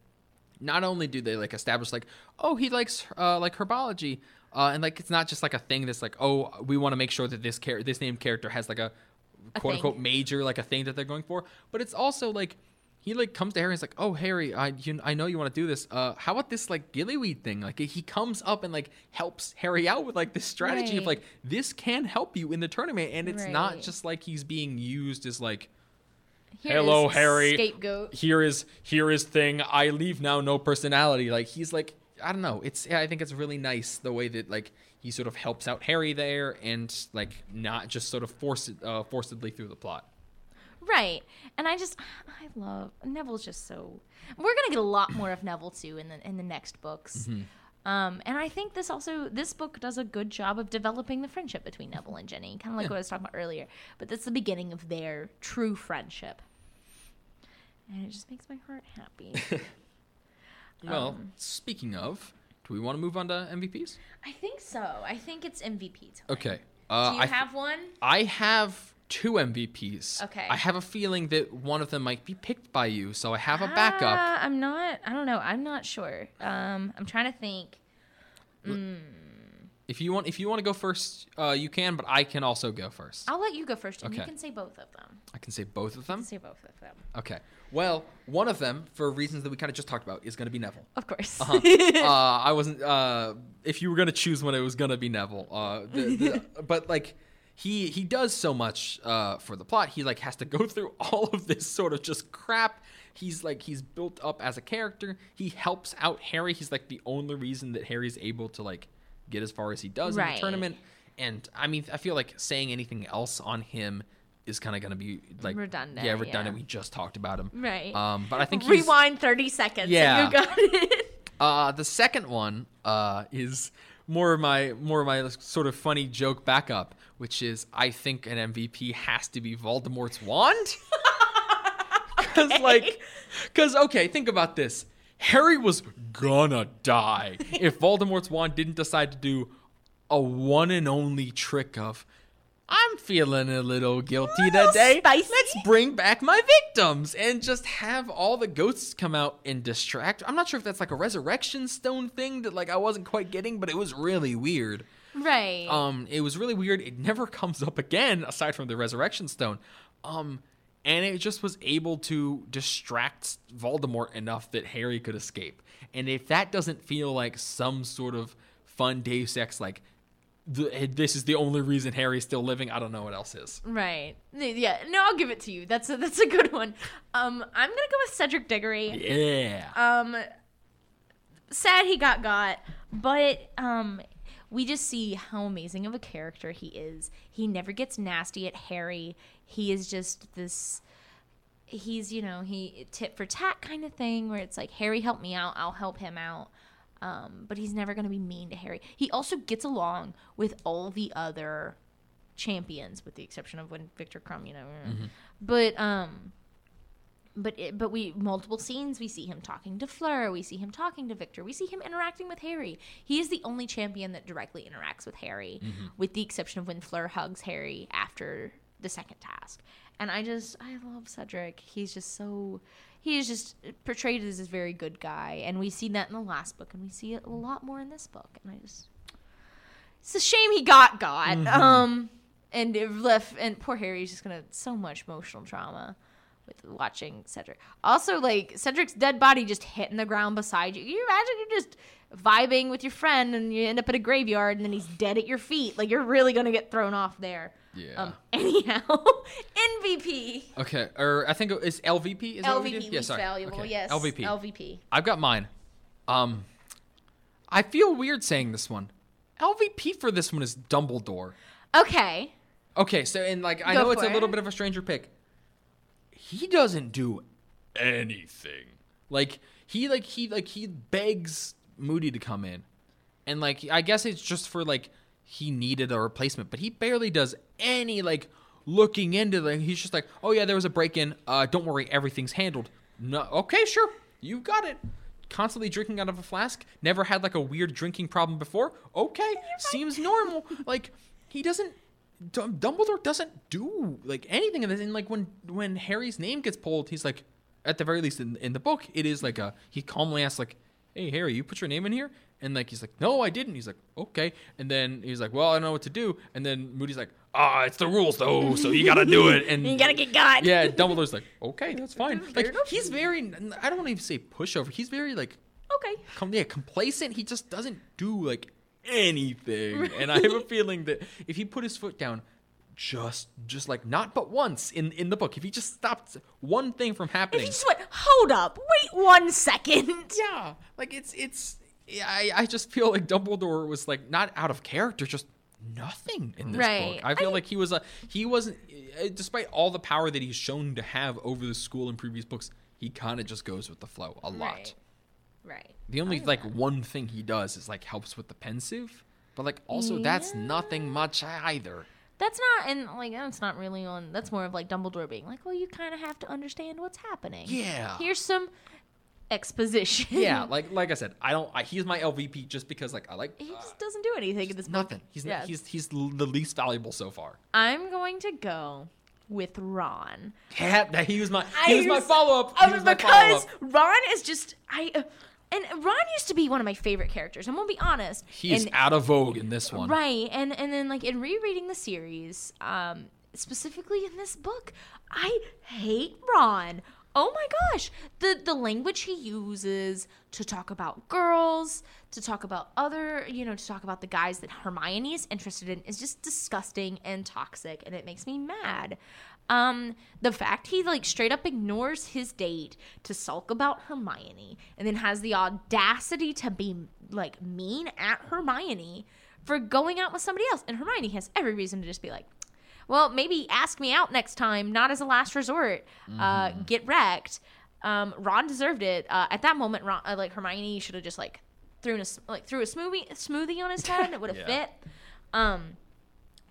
not only do they like establish like, oh, he likes uh, like herbology, uh, and like it's not just like a thing that's like, oh, we want to make sure that this char- this named character has like a, A quote thing. unquote major like a thing that they're going for, but it's also like. He like comes to Harry and is like, "Oh Harry, I you, I know you want to do this. Uh, how about this like gillyweed thing? Like he comes up and like helps Harry out with like this strategy of like this can help you in the tournament, and it's not just like he's being used as like here Hello, Harry. Scapegoat. here is here is thing i leave now no personality like he's like i don't know it's i think it's really nice the way that like he sort of helps out harry there and like not just sort of force uh, forcedly through the plot Right. And I just I love Neville's just so we're gonna get a lot more of Neville too in the in the next books. Mm-hmm. Um, and I think this also this book does a good job of developing the friendship between Neville and Ginny, kind of like Yeah. what I was talking about earlier. But that's the beginning of their true friendship, and it just makes my heart happy. well Um, speaking of do we want to move on to mvps I think so. I think it's MVP time. okay uh, Do you I, have one? I have two mvps Okay. i have a feeling that one of them might be picked by you so i have a backup Ah, I'm not. I don't know. I'm not sure. Um, I'm trying to think. if you want if you want to go first uh, you can but i can also go first I'll let you go first, and you can say both of them. i can say both of them Say both of them. Okay. Well, one of them, for reasons that we kind of just talked about, is going to be Neville. Of course. Uh-huh. uh, I wasn't. Uh, if you were going to choose one, it was going to be Neville. Uh, the, the, but like, he he does so much uh, for the plot. He like has to go through all of this sort of just crap. He's like he's built up as a character. He helps out Harry. He's like the only reason that Harry's able to like get as far as he does in the tournament. And I mean, I feel like saying anything else on him is kind of going to be like Redundant, Yeah, redundant. yeah. We just talked about him. right. Um, but I think Rewind 30 seconds. Yeah. And you got it. uh, the second one uh, is more of my more of my sort of funny joke backup, which is I think an MVP has to be Voldemort's wand. Because like, because okay, think about this. Harry was gonna die if Voldemort's wand didn't decide to do a one and only trick of. I'm feeling a little guilty Little today. spicy. Let's bring back my victims and just have all the ghosts come out and distract. I'm not sure if that's like a resurrection stone thing that like I wasn't quite getting, but it was really weird. Right. Um, it was really weird. It never comes up again aside from the resurrection stone. Um, and it just was able to distract Voldemort enough that Harry could escape. And if that doesn't feel like some sort of fun Deus Ex, like the, this is the only reason Harry's still living, I don't know what else is. right. Yeah. No, I'll give it to you. That's a, that's a good one. Um, I'm going to go with Cedric Diggory. Yeah. Um, sad he got got, but um, we just see how amazing of a character he is. He never gets nasty at Harry. He is just this. He's you know he tit for tat kind of thing where it's like Harry help me out, I'll help him out. Um, but he's never going to be mean to Harry. He also gets along with all the other champions, with the exception of when Viktor Krum, you know. But um, but it, but we multiple scenes we see him talking to Fleur, we see him talking to Viktor, we see him interacting with Harry. He is the only champion that directly interacts with Harry, with the exception of when Fleur hugs Harry after the second task. And I just I love Cedric. He's just so he is just portrayed as this very good guy, and we see that in the last book, and we see it a lot more in this book. And I just it's a shame he got got. Um, and it left and poor Harry's just gonna so much emotional trauma with watching Cedric. Also, like Cedric's dead body just hitting the ground beside you. Can you imagine you're just vibing with your friend and you end up at a graveyard and then he's dead at your feet? Like you're really gonna get thrown off there. Yeah. Um. Anyhow, MVP. Okay, or I think it's LVP. Is that what we LVP did? Yeah, sorry. valuable. Okay, Yes. LVP. LVP. I've got mine. Um, I feel weird saying this one. LVP for this one is Dumbledore. Okay. Okay, so and like I Go know it's a little it. bit of a stranger pick. He doesn't do anything. Like he like he like he begs Moody to come in. And like I guess it's just for like he needed a replacement, but he barely does any like looking into the he's just like, "Oh yeah, there was a break-in. Uh don't worry, everything's handled." No, okay, sure. You got it. constantly drinking out of a flask, never had like a weird drinking problem before. Okay, seems normal. Like he doesn't. D- Dumbledore doesn't do like anything in this. And like when when Harry's name gets pulled, he's like, at the very least in in the book, it is like a he calmly asks like, "Hey Harry, you put your name in here?" And like he's like, "No, I didn't." He's like, "Okay." And then he's like, "Well, I don't know what to do." And then Moody's like, "Ah, it's the rules though, so you gotta do it." And You gotta get got. yeah, Dumbledore's like, okay, that's fine. Like he's very, I don't want to even say pushover. He's very like, Okay. com- yeah, complacent. He just doesn't do like anything. And I have a feeling that if he put his foot down, just, just like not but once in in the book, if he just stopped one thing from happening If you just went, hold up, wait one second. yeah, like it's it's. yeah, I I just feel like Dumbledore was like not out of character, just nothing in this Right. book. I feel I- like he was a he wasn't, uh, despite all the power that he's shown to have over the school in previous books, he kind of just goes with the flow a lot. Right. Right. The only like one thing he does is like helps with the Pensieve, but like also that's nothing much either. That's not, and like that's not really on. That's more of like Dumbledore being like, well, you kind of have to understand what's happening. Yeah. Here's some exposition. Yeah, like like I said, I don't. I, he's my LVP just because like I like he just doesn't do anything in this book. nothing. He's Yeah. he's he's the least valuable so far. I'm going to go with Ron. Yeah, that he was my I he was my follow up. Um, because Ron is just I, uh, and Ron used to be one of my favorite characters. I'm gonna be honest. he is And- out of vogue in this one. Right, and and then like in rereading the series, um, specifically in this book, I hate Ron. Oh my gosh, the the language he uses to talk about girls, to talk about other, you know, to talk about the guys that Hermione is interested in is just disgusting and toxic, and it makes me mad. Um, the fact he like straight up ignores his date to sulk about Hermione, and then has the audacity to be like mean at Hermione for going out with somebody else. And Hermione has every reason to just be like, well, maybe ask me out next time, not as a last resort. Uh, get wrecked. Um, Ron deserved it. Uh, at that moment, Ron, uh, like Hermione should have just like threw a s- like threw a smoothie smoothie on his head. and It would have Yeah. fit. Um,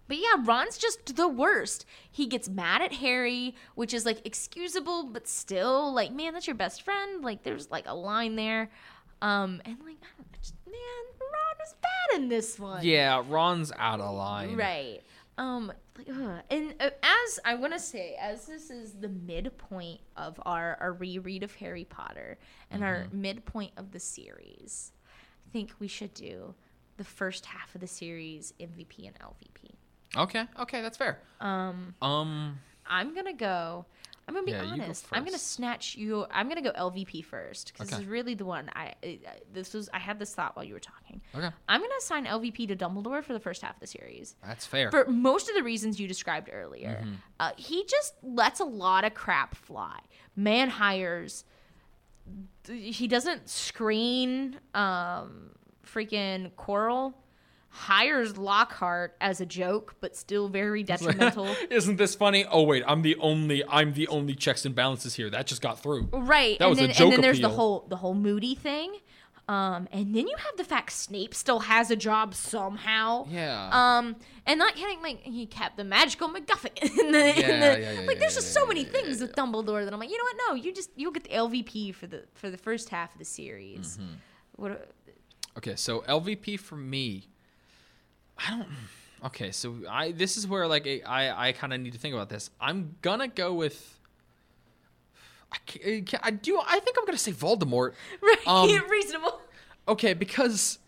but yeah, Ron's just the worst. He gets mad at Harry, which is like excusable, but still like, man, that's your best friend. Like, there's like a line there. Um, and like, I don't know, just, man, Ron was bad in this one. Yeah, Ron's out of line. Right. Um, like, and uh, as I want to say, as this is the midpoint of our, our reread of Harry Potter and our midpoint of the series, think we should do the first half of the series MVP and LVP. Okay. Okay, that's fair. Um, Um. I'm gonna go. I'm gonna be Yeah, you go honest. I'm gonna snatch you. I'm gonna go LVP first because this is really the one. I, I this was. I had this thought while you were talking. Okay. I'm gonna assign LVP to Dumbledore for the first half of the series. That's fair. for most of the reasons you described earlier. Mm-hmm. Uh, he just lets a lot of crap fly. Man hires. He doesn't screen um, freaking Quirrell. Hires Lockhart as a joke, but still very detrimental. Isn't this funny? Oh wait, I'm the only I'm the only checks and balances here. That just got through. right. That and was a then, joke and then there's the whole the whole Moody thing. Um, and then you have the fact Snape still has a job somehow. Yeah. Um, and not kidding, like he kept the magical MacGuffin. In the, in Yeah, the, yeah, yeah, like, there's just so many things with Dumbledore that I'm like, you know what? No, you just you'll get the LVP for the for the first half of the series. Mm-hmm. What? Okay, so LVP for me, I don't. Okay, so I this is where like I I kind of need to think about this. I'm gonna go with. I, ca- I do. I think I'm gonna say Voldemort. Right, Um, reasonable. Okay, because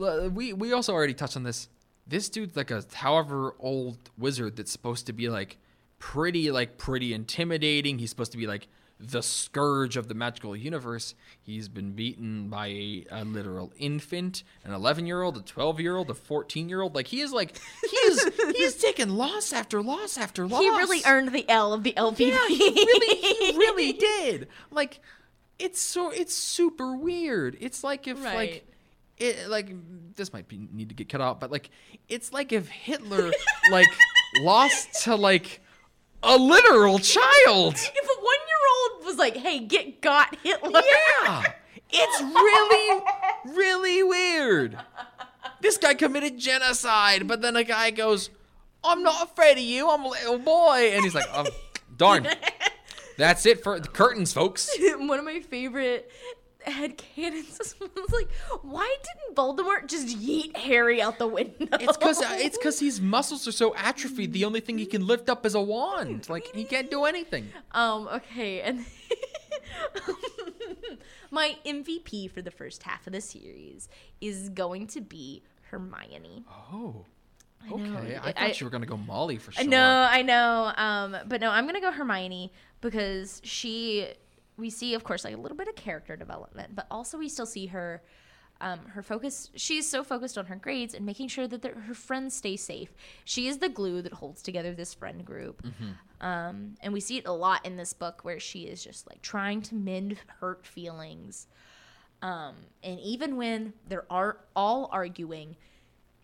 uh, we we also already touched on this. This dude's like a however old wizard that's supposed to be like pretty like pretty intimidating. He's supposed to be like the scourge of the magical universe. He's been beaten by a, a literal infant, an 11 year old, a 12 year old, a 14 year old. Like he is like he is he is taking loss after loss after loss. He really earned the L of the LVP. Yeah, he really, he really did. Like, it's so it's super weird. It's like if Right. like it like this might be need to get cut out, but like it's like if Hitler like lost to like a literal child. if a one old was like, "Hey, get got Hitler," Yeah, it's really really weird. This guy committed genocide, but then a guy goes, "I'm not afraid of you. I'm a little boy," and he's like, um, "Darn." That's it for the curtains, folks. one of my favorite head canons. Someone's like, why didn't Voldemort just yeet Harry out the window? It's because it's because his muscles are so atrophied. The only thing he can lift up is a wand. Like he can't do anything. Um, okay, and my MVP for the first half of the series is going to be Hermione. Oh. I know. Okay, I thought I- you were gonna go Molly for sure. No, I know. Um, but no, I'm gonna go Hermione because she. We see, of course, like a little bit of character development, but also we still see her. Um, her focus. She's so focused on her grades and making sure that her friends stay safe. She is the glue that holds together this friend group. Um, and we see it a lot in this book where she is just like trying to mend hurt feelings. Um, and even when they're are all arguing,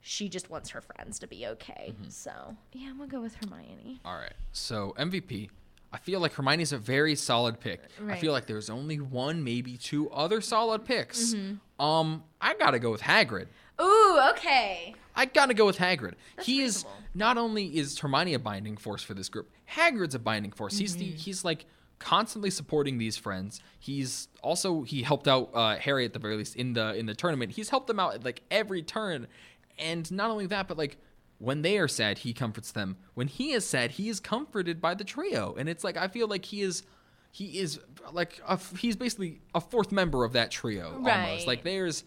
she just wants her friends to be okay. So yeah, I'm gonna go with Hermione. All right. So MVP. I feel like Hermione's a very solid pick. I feel like there's only one, maybe two other solid picks. Mm-hmm. Um, I gotta go with Hagrid. Ooh, okay. I gotta go with Hagrid. That's he is not only is Hermione a binding force for this group, Hagrid's a binding force. He's Mm-hmm. the he's like constantly supporting these friends. He's also he helped out uh, Harry at the very least in the in the tournament. He's helped them out at like every turn, and not only that, but like when they are sad, he comforts them. When he is sad, he is comforted by the trio, and it's like I feel like he is. He is like a, he's basically a fourth member of that trio almost. Right. Like there's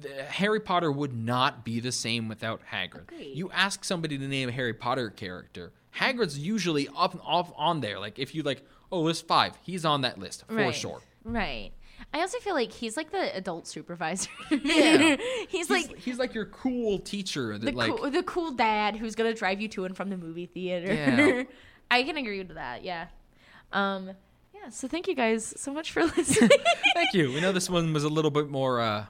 the, Harry Potter would not be the same without Hagrid. Agreed. You ask somebody to name a Harry Potter character, Hagrid's usually up off on there. Like if you like, oh, list five, he's on that list for right. sure. Right. I also feel like he's like the adult supervisor. Yeah. he's He's like he's like your cool teacher that the like cool, the cool dad who's gonna drive you to and from the movie theater. Yeah. I can agree with that. Yeah. Um. Yeah. So thank you guys so much for listening. Thank you. We know this one was a little bit more uh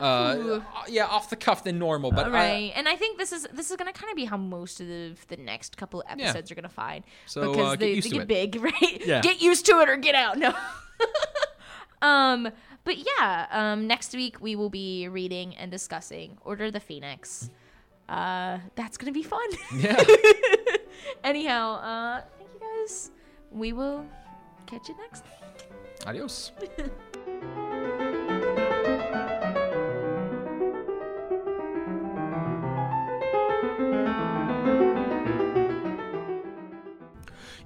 uh yeah, off the cuff than normal, but I- right. and I think this is this is gonna kind of be how most of the, the next couple of Yeah. episodes are gonna find So, because uh, get they, used they to get it. big, right? Yeah. Get used to it or get out. No. Um. But yeah. Um. Next week we will be reading and discussing Order of the Phoenix. Uh. That's gonna be fun. yeah. Anyhow. Uh. Thank you guys. We will catch you next. Adios.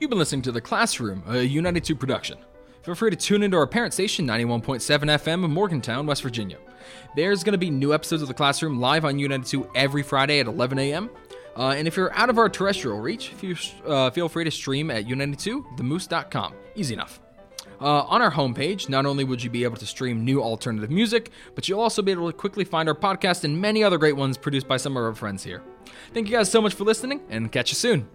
You've been listening to The Classroom, a U92 production. Feel free to tune into our parent station, 91.7 FM in Morgantown, West Virginia. There's going to be new episodes of The Classroom live on U92 every Friday at 11 a.m. Uh, and if you're out of our terrestrial reach, uh, feel free to stream at u92themoose.com. Easy enough. Uh, on our homepage, not only would you be able to stream new alternative music, but you'll also be able to quickly find our podcast and many other great ones produced by some of our friends here. Thank you guys so much for listening, and catch you soon.